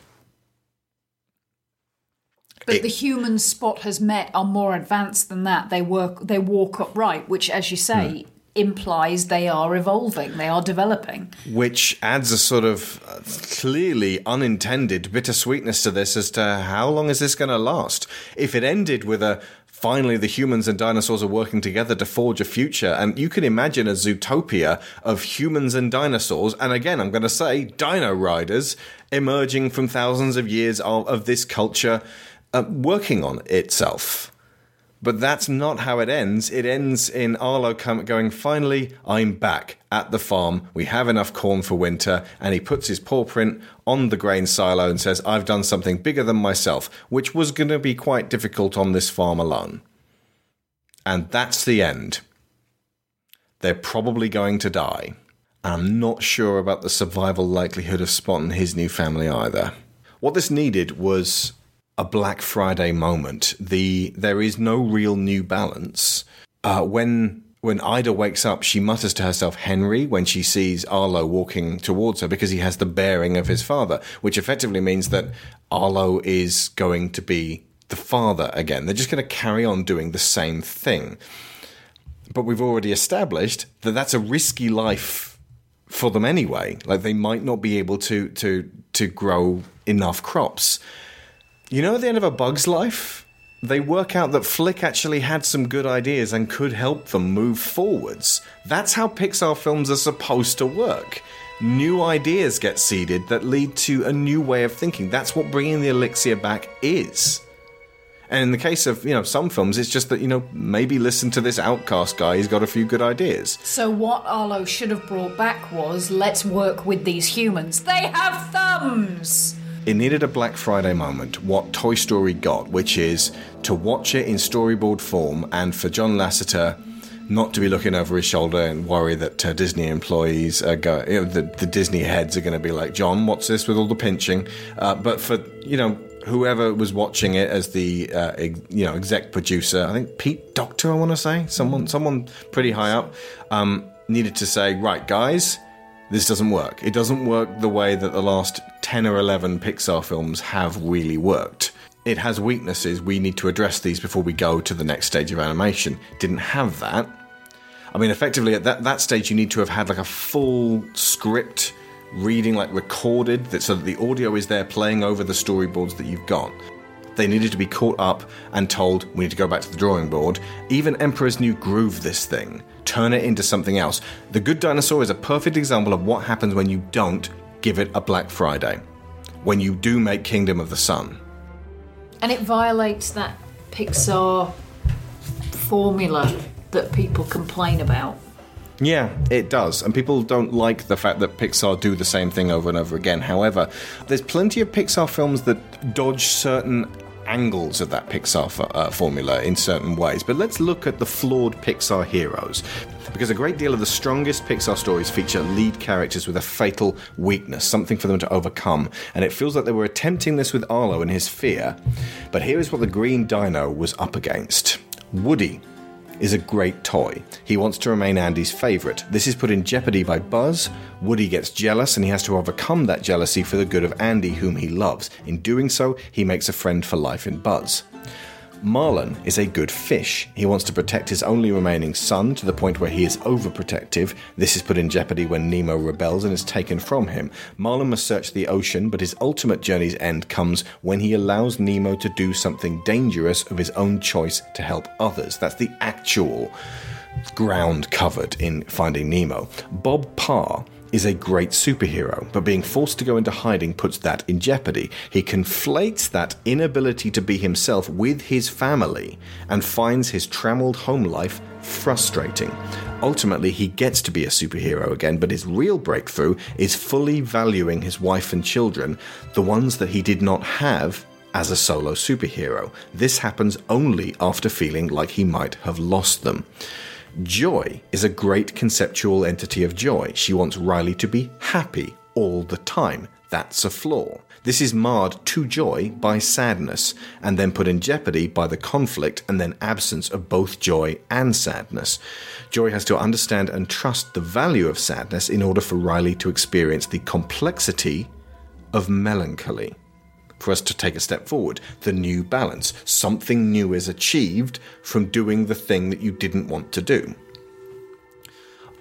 But it, the humans Spot has met are more advanced than that. They work, they walk upright, which, as you say, hmm. implies they are evolving, they are developing. Which adds a sort of uh, clearly unintended bittersweetness to this as to how long is this going to last? If it ended with a finally the humans and dinosaurs are working together to forge a future. And you can imagine a zootopia of humans and dinosaurs. And again, I'm going to say dino riders emerging from thousands of years of, of this culture uh, working on itself. But that's not how it ends. It ends in Arlo going, finally, I'm back at the farm. We have enough corn for winter. And he puts his paw print on the grain silo and says, I've done something bigger than myself, which was going to be quite difficult on this farm alone. And that's the end. They're probably going to die. I'm not sure about the survival likelihood of Spot and his new family either. What this needed was a Black Friday moment. The there is no real new balance. Uh, when when Ida wakes up, she mutters to herself Henry when she sees Arlo walking towards her because he has the bearing of his father, which effectively means that Arlo is going to be the father again. They're just going to carry on doing the same thing. But we've already established that that's a risky life for them anyway. Like they might not be able to to to grow enough crops. You know, at the end of a bug's life, they work out that Flick actually had some good ideas and could help them move forwards. That's how Pixar films are supposed to work. New ideas get seeded that lead to a new way of thinking. That's what bringing the elixir back is. And in the case of, you know, some films, it's just that, you know, maybe listen to this outcast guy, he's got a few good ideas. So what Arlo should have brought back was let's work with these humans. They have thumbs! It needed a Black Friday moment, what Toy Story got, which is to watch it in storyboard form and for John Lasseter not to be looking over his shoulder and worry that uh, Disney employees are going, you know, the, the Disney heads are going to be like, John, what's this with all the pinching? Uh, but for, you know, whoever was watching it as the uh, ex- you know exec producer, I think Pete Docter, I want to say someone someone pretty high up, um, needed to say, right, guys, this doesn't work. It doesn't work the way that the last ten or eleven Pixar films have really worked. It has weaknesses. We need to address these before we go to the next stage of animation. Didn't have that. I mean, effectively, at that, that stage, you need to have had like a full script reading, like recorded, that, so that the audio is there playing over the storyboards that you've got. They needed to be caught up and told, we need to go back to the drawing board. Even Emperor's New Groove this thing, turn it into something else. The Good Dinosaur is a perfect example of what happens when you don't give it a Black Friday. When you do make Kingdom of the Sun. And it violates that Pixar formula that people complain about. Yeah, it does. And people don't like the fact that Pixar do the same thing over and over again. However, there's plenty of Pixar films that dodge certain angles of that Pixar f- uh, formula in certain ways. But let's look at the flawed Pixar heroes. Because a great deal of the strongest Pixar stories feature lead characters with a fatal weakness, something for them to overcome. And it feels like they were attempting this with Arlo and his fear. But here is what the Green Dino was up against Woody is a great toy. He wants to remain Andy's favourite. This is put in jeopardy by Buzz. Woody gets jealous and he has to overcome that jealousy for the good of Andy, whom he loves. In doing so, he makes a friend for life in Buzz. Marlin is a good fish. He wants to protect his only remaining son to the point where he is overprotective. This is put in jeopardy when Nemo rebels and is taken from him. Marlin must search the ocean, but his ultimate journey's end comes when he allows Nemo to do something dangerous of his own choice to help others. That's the actual ground covered in Finding Nemo. Bob Parr is a great superhero, but being forced to go into hiding puts that in jeopardy. He conflates that inability to be himself with his family and finds his trammeled home life frustrating. Ultimately, he gets to be a superhero again, but his real breakthrough is fully valuing his wife and children, the ones that he did not have as a solo superhero. This happens only after feeling like he might have lost them. Joy is a great conceptual entity of joy. She wants Riley to be happy all the time. That's a flaw. This is marred to joy by sadness, and then put in jeopardy by the conflict and then absence of both joy and sadness. Joy has to understand and trust the value of sadness in order for Riley to experience the complexity of melancholy for us to take a step forward. The new balance. Something new is achieved from doing the thing that you didn't want to do.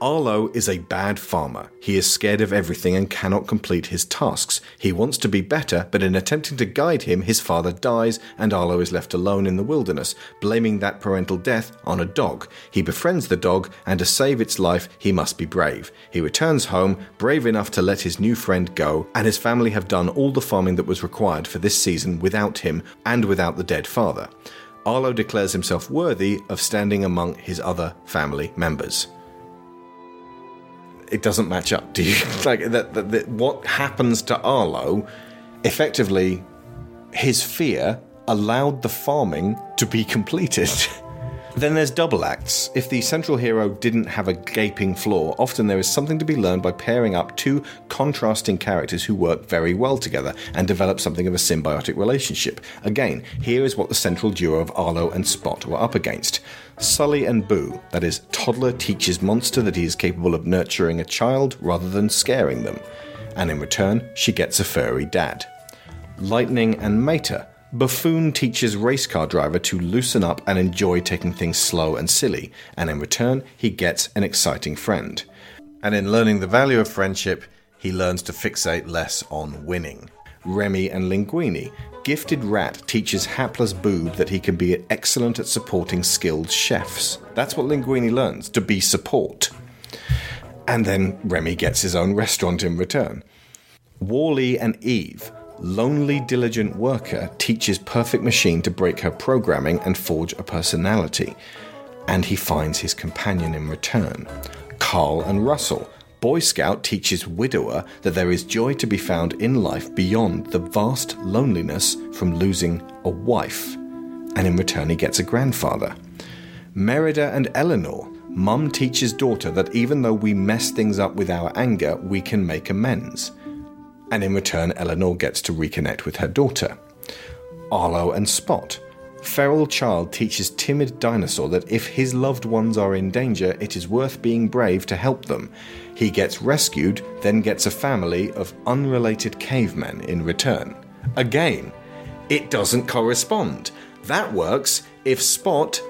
Arlo is a bad farmer. He is scared of everything and cannot complete his tasks. He wants to be better, but in attempting to guide him, his father dies and Arlo is left alone in the wilderness, blaming that parental death on a dog. He befriends the dog, and to save its life, he must be brave. He returns home, brave enough to let his new friend go, and his family have done all the farming that was required for this season without him and without the dead father. Arlo declares himself worthy of standing among his other family members it doesn't match up. Do you like that, that, that? What happens to Arlo? Effectively, his fear allowed the farming to be completed. then there's double acts. If the central hero didn't have a gaping flaw, often there is something to be learned by pairing up two contrasting characters who work very well together and develop something of a symbiotic relationship. Again, here is what the central duo of Arlo and Spot were up against. Sully and Boo, that is, toddler teaches monster that he is capable of nurturing a child rather than scaring them, and in return, she gets a furry dad. Lightning and Mater, Buffoon teaches race car driver to loosen up and enjoy taking things slow and silly, and in return, he gets an exciting friend. And in learning the value of friendship, he learns to fixate less on winning. Remy and Linguini, Gifted Rat teaches hapless Boob that he can be excellent at supporting skilled chefs. That's what Linguini learns to be support. And then Remy gets his own restaurant in return. WALL-E and Eve, lonely, diligent worker, teaches Perfect Machine to break her programming and forge a personality. And he finds his companion in return. Carl and Russell, Boy Scout teaches Widower that there is joy to be found in life beyond the vast loneliness from losing a wife, and in return he gets a grandfather. Merida and Elinor, Mum teaches daughter that even though we mess things up with our anger, we can make amends. And in return, Elinor gets to reconnect with her daughter. Arlo and Spot. Feral child teaches timid dinosaur that if his loved ones are in danger, it is worth being brave to help them. He gets rescued, then gets a family of unrelated cavemen in return. Again, it doesn't correspond. That works if Spot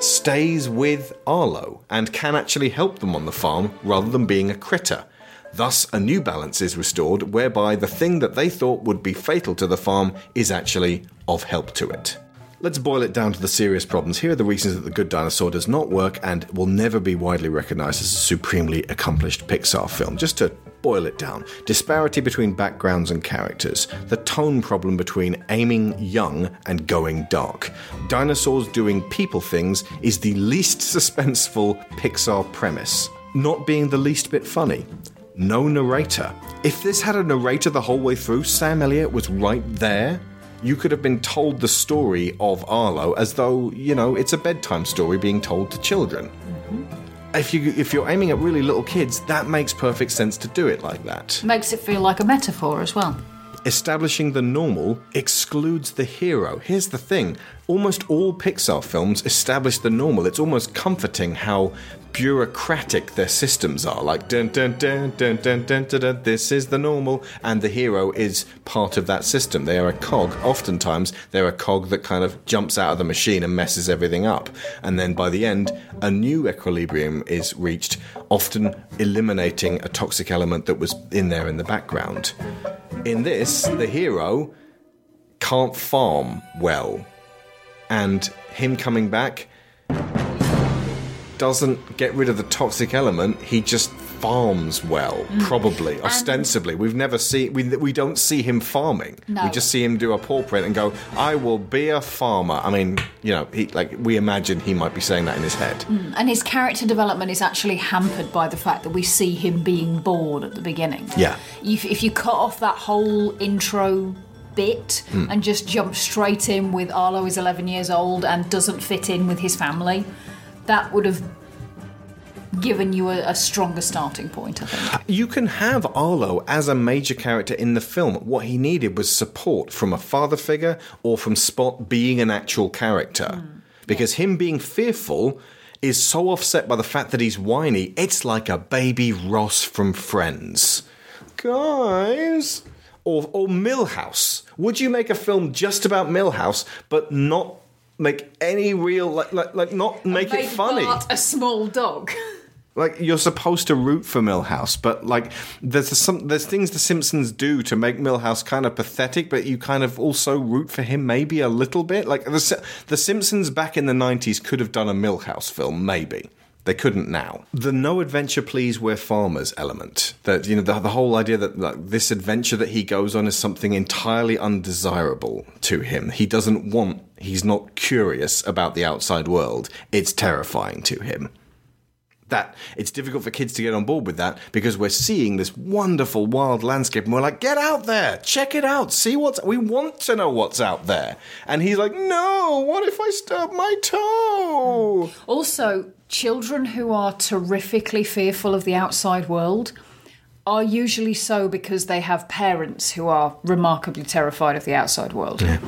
stays with Arlo and can actually help them on the farm rather than being a critter. Thus, a new balance is restored whereby the thing that they thought would be fatal to the farm is actually of help to it. Let's boil it down to the serious problems. Here are the reasons that The Good Dinosaur does not work and will never be widely recognized as a supremely accomplished Pixar film. Just to boil it down disparity between backgrounds and characters, the tone problem between aiming young and going dark. Dinosaurs doing people things is the least suspenseful Pixar premise, not being the least bit funny. No narrator. If this had a narrator the whole way through, Sam Elliott was right there you could have been told the story of Arlo as though, you know, it's a bedtime story being told to children. Mm-hmm. If you if you're aiming at really little kids, that makes perfect sense to do it like that. Makes it feel like a metaphor as well. Establishing the normal excludes the hero. Here's the thing almost all Pixar films establish the normal. It's almost comforting how bureaucratic their systems are. Like dun dun dun dun dun dun dun, dun this is the normal, and the hero is part of that system. They are a cog. Oftentimes, they're a cog that kind of jumps out of the machine and messes everything up. And then by the end, a new equilibrium is reached, often eliminating a toxic element that was in there in the background. In this, the hero can't farm well, and him coming back doesn't get rid of the toxic element. He just farms well, Mm. probably, ostensibly. We've never seen we we don't see him farming. No. We just see him do a paw print and go, "I will be a farmer." I mean, you know, he like we imagine he might be saying that in his head. Mm, And his character development is actually hampered by the fact that we see him being bored at the beginning. Yeah. If, if you cut off that whole intro bit Mm. and just jump straight in with Arlo is 11 years old and doesn't fit in with his family, that would have given you a, a stronger starting point, I think. You can have Arlo as a major character in the film. What he needed was support from a father figure or from Spot being an actual character. Hmm, because him being fearful is so offset by the fact that he's whiny, it's like a baby Ross from Friends. Guys. Or, or Milhouse. Would you make a film just about Milhouse, but not make any real, like, like, like not make it funny? Bart a small dog. like you're supposed to root for Milhouse, but like there's some there's things the Simpsons do to make Milhouse kind of pathetic, but you kind of also root for him maybe a little bit. Like the the Simpsons back in the '90s could have done a Milhouse film, maybe. They couldn't now. The no adventure please we're farmers element. That you know the, the whole idea that like, this adventure that he goes on is something entirely undesirable to him. He doesn't want. He's not curious about the outside world. It's terrifying to him that it's difficult for kids to get on board with that because we're seeing this wonderful wild landscape and we're like get out there check it out see what's we want to know what's out there and he's like no what if i stub my toe Also, children who are terrifically fearful of the outside world are usually so because they have parents who are remarkably terrified of the outside world. Yeah.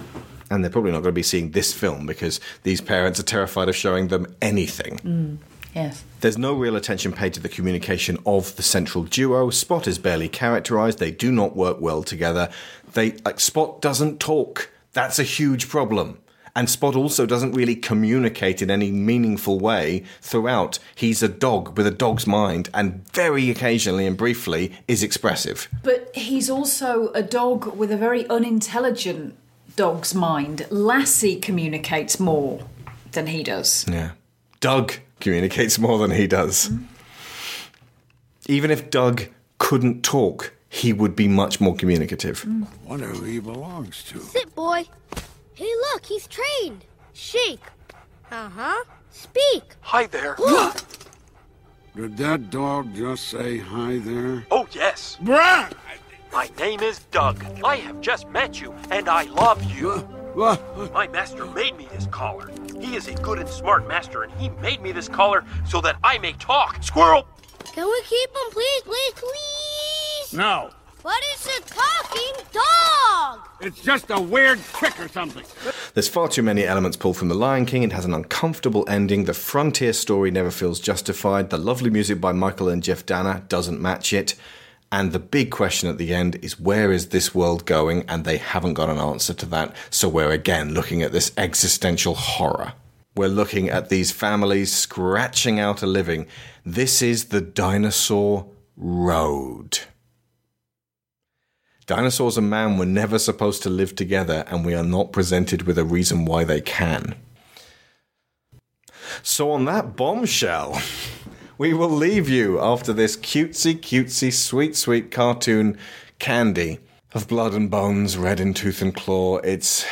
and they're probably not going to be seeing this film because these parents are terrified of showing them anything Mm, yes. There's no real attention paid to the communication of the central duo. Spot is barely characterized. They do not work well together. They like Spot doesn't talk. That's a huge problem. And Spot also doesn't really communicate in any meaningful way throughout. He's a dog with a dog's mind and very occasionally and briefly is expressive. But he's also a dog with a very unintelligent dog's mind. Lassie communicates more than he does. Yeah. Doug communicates more than he does. Even if Doug couldn't talk, he would be much more communicative. Wonder who he belongs to. Sit, boy. Hey, look, he's trained. Shake. Uh huh. Speak. Hi there. Did that dog just say hi there? Oh, yes. Bruh! My name is Doug. I have just met you, and I love you. My master made me this collar. He is a good and smart master, and he made me this collar so that I may talk. Squirrel! Can we keep him, please, please, please? No. But it's a talking dog! It's just a weird trick or something. There's far too many elements pulled from The Lion King. It has an uncomfortable ending. The frontier story never feels justified. The lovely music by Mychael and Jeff Danna doesn't match it. And the big question at the end is where is this world going? And they haven't got an answer to that. So we're again looking at this existential horror. We're looking at these families scratching out a living. This is the dinosaur road. Dinosaurs and man were never supposed to live together, and we are not presented with a reason why they can. So, on that bombshell, we will leave you after this cutesy, cutesy, sweet, sweet cartoon candy of blood and bones, red in tooth and claw. It's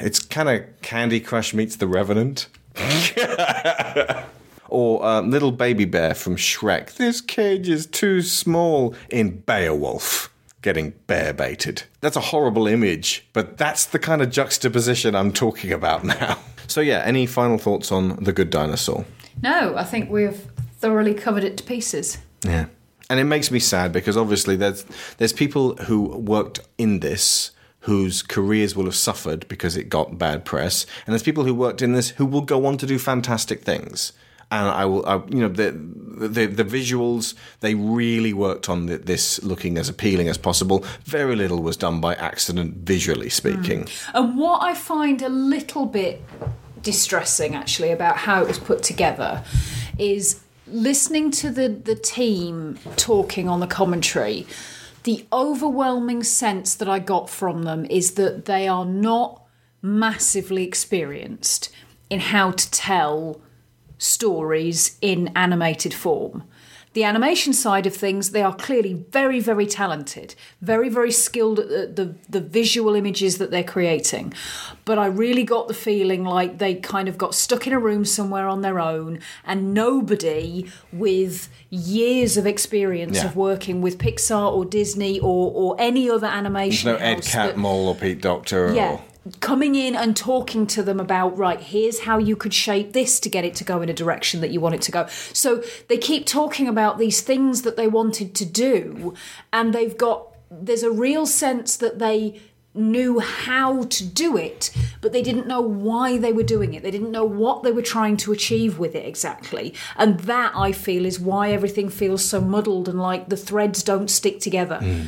it's kind of Candy Crush meets The Revenant. or um, Little Baby Bear from Shrek. This cage is too small in Beowulf. Getting bear baited. That's a horrible image, but that's the kind of juxtaposition I'm talking about now. So, yeah, any final thoughts on The Good Dinosaur? No, I think we've thoroughly covered it to pieces. Yeah. And it makes me sad because obviously there's there's people who worked in this whose careers will have suffered because it got bad press, and there's people who worked in this who will go on to do fantastic things. And I will, I, you know, the, the the visuals they really worked on the, this looking as appealing as possible. Very little was done by accident, visually speaking. Mm. And what I find a little bit distressing actually about how it was put together is listening to the, the team talking on the commentary. The overwhelming sense that I got from them is that they are not massively experienced in how to tell stories in animated form. The animation side of things, they are clearly very, very talented, very, very skilled at the, the, the, visual images that they're creating. But I really got the feeling like they kind of got stuck in a room somewhere on their own, and nobody with years of experience Yeah. of working with Pixar or Disney or, or any other There's animation. no Ed Catmull or Pete Docter. yeah. Or, Coming in and talking to them about, right, here's how you could shape this to get it to go in a direction that you want it to go. So they keep talking about these things that they wanted to do, and they've got, there's a real sense that they knew how to do it, but they didn't know why they were doing it. They didn't know what they were trying to achieve with it exactly. And that, I feel, is why everything feels so muddled and like the threads don't stick together. Mm.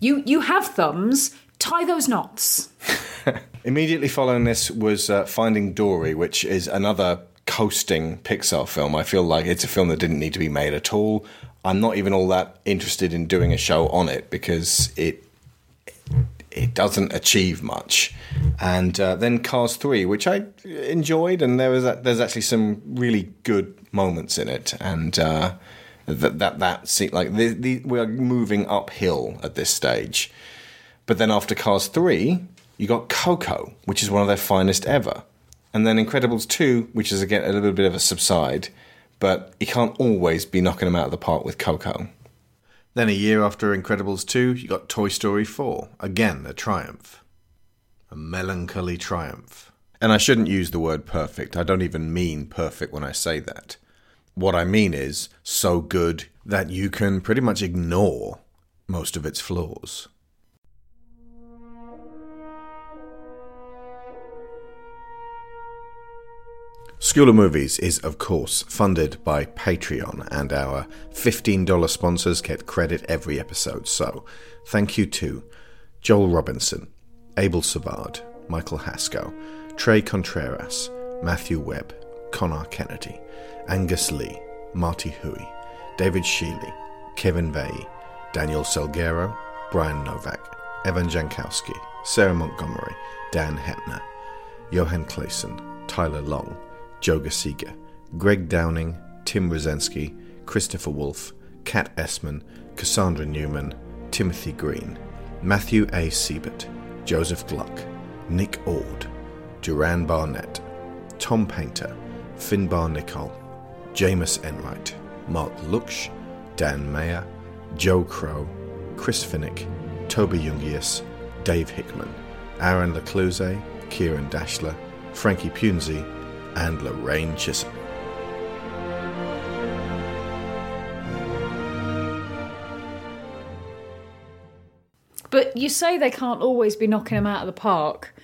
You, you have thumbs, tie those knots. Immediately following this was uh, Finding Dory, which is another coasting Pixar film. I feel like it's a film that didn't need to be made at all. I'm not even all that interested in doing a show on it because it it doesn't achieve much. And uh, then Cars Three, which I enjoyed, and there was a, there's actually some really good moments in it, and uh, that that that se- like the, the, we are moving uphill at this stage. But then after Cars 3, you got Coco, which is one of their finest ever. And then Incredibles 2, which is again a little bit of a subside, but you can't always be knocking them out of the park with Coco. Then a year after Incredibles 2, you got Toy Story 4. Again, a triumph. A melancholy triumph. And I shouldn't use the word perfect. I don't even mean perfect when I say that. What I mean is so good that you can pretty much ignore most of its flaws. School of Movies is, of course, funded by Patreon, and our $15 sponsors get credit every episode. So, thank you to Joel Robinson, Abel Savard, Michael Haskell, Trey Contreras, Matthew Webb, Connor Kennedy, Angus Lee, Marty Huey, David Sheely, Kevin Vey, Daniel Salguero, Brian Novak, Evan Jankowski, Sarah Montgomery, Dan Hepner, Johan Clayson, Tyler Long, Joe Greg Downing, Tim Rosensky, Christopher Wolfe, Kat Essman, Cassandra Newman, Timothy Green, Matthew A. Siebert, Joseph Gluck, Nick Ord, Duran Barnett, Tom Painter, Finbar Nicol, Jameis Enright, Mark Luksch, Dan Mayer, Joe Crow, Chris Finnick, Toby Jungius, Dave Hickman, Aaron Lecluse, Kieran Dashler, Frankie Punzi, and Lorraine Chisholm. But you say they can't always be knocking them out of the park.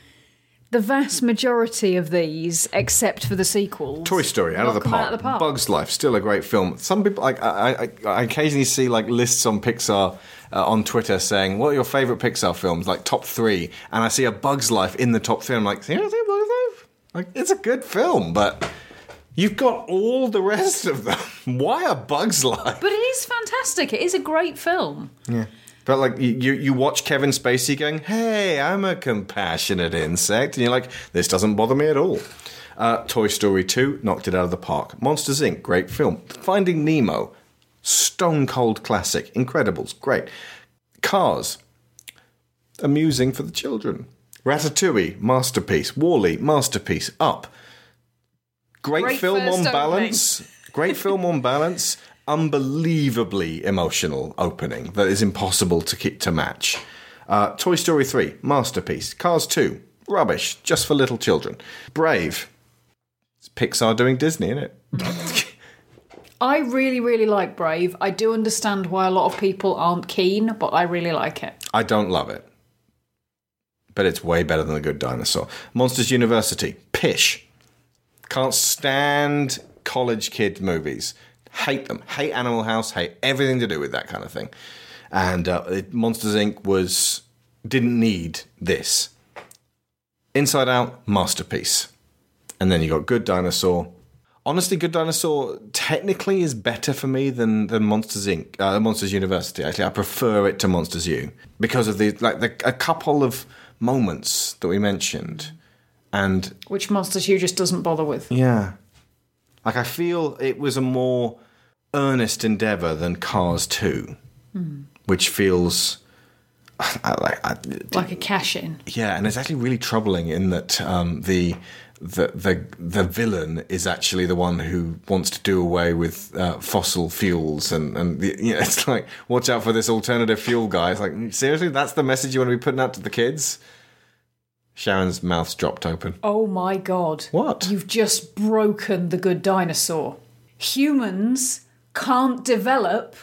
The vast majority of these, except for the sequels, Toy Story out of, the park. out of the park. Bugs Life still a great film. Some people like I, I, I occasionally see like lists on Pixar uh, on Twitter saying what are your favorite Pixar films, like top three, and I see a Bugs Life in the top three. I'm like, seriously, Bugs Life? Like it's a good film, but you've got all the rest of them. Why are Bugs Life? But it is fantastic. It is a great film. Yeah. But like you, you, you watch Kevin Spacey going, "Hey, I'm a compassionate insect," and you're like, "This doesn't bother me at all." Uh, Toy Story 2 knocked it out of the park. Monsters Inc. great film. Finding Nemo, stone cold classic. Incredibles, great. Cars, amusing for the children. Ratatouille, masterpiece. WALL-E, masterpiece. Up, great, Great film on opening. balance. Great film on balance. Unbelievably emotional opening that is impossible to keep to match. Uh, Toy Story 3, masterpiece. Cars 2, rubbish, just for little children. Brave, it's Pixar doing Disney, isn't it? I really, really like Brave. I do understand why a lot of people aren't keen, but I really like it. I don't love it. But it's way better than The Good Dinosaur. Monsters University, pish. Can't stand college kid movies. Hate them. Hate Animal House. Hate everything to do with that kind of thing. And uh, Monsters Inc. was didn't need this. Inside Out, masterpiece. And then you got Good Dinosaur. Honestly, Good Dinosaur technically is better for me than, than Monsters Inc. Uh, Monsters University. Actually, I prefer it to Monsters U because of the like the, a couple of moments that we mentioned, and Which Monsters U just doesn't bother with. yeah, like I feel it was a more earnest endeavor than Cars Two, Hmm. which feels I, like I, Like a cash in. yeah, and it's actually really troubling in that um, the the the the villain is actually the one who wants to do away with uh, fossil fuels, and and the, you know, it's like watch out for this alternative fuel guy. It's like seriously, that's the message you want to be putting out to the kids. Sharon's mouth's dropped open. Oh my god. What? You've just broken the good dinosaur. Humans can't develop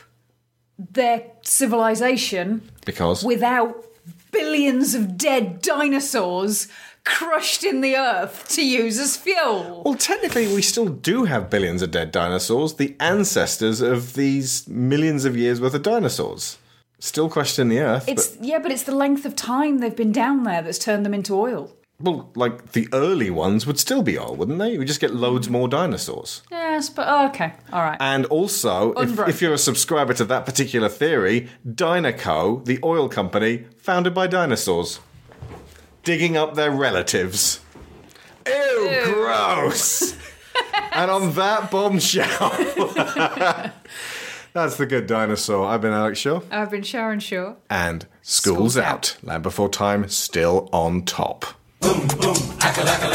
their civilization Because without billions of dead dinosaurs crushed in the earth to use as fuel. well, technically, we still do have billions of dead dinosaurs, the ancestors of these millions of years worth of dinosaurs, still crushed in the earth. It's but, yeah, but it's the length of time they've been down there that's turned them into oil. well, like the early ones would still be old, wouldn't they? We just get loads more dinosaurs. Yes, but oh, okay, all right. And also, if, if you're a subscriber to that particular theory, Dinoco, the oil company, founded by dinosaurs, digging up their relatives. Ew, gross! and on that bombshell, that's the good dinosaur. I've been Alex Shaw. I've been Sharon Shaw. And School's, School's out. Land Before Time still on top. Boom boom I can like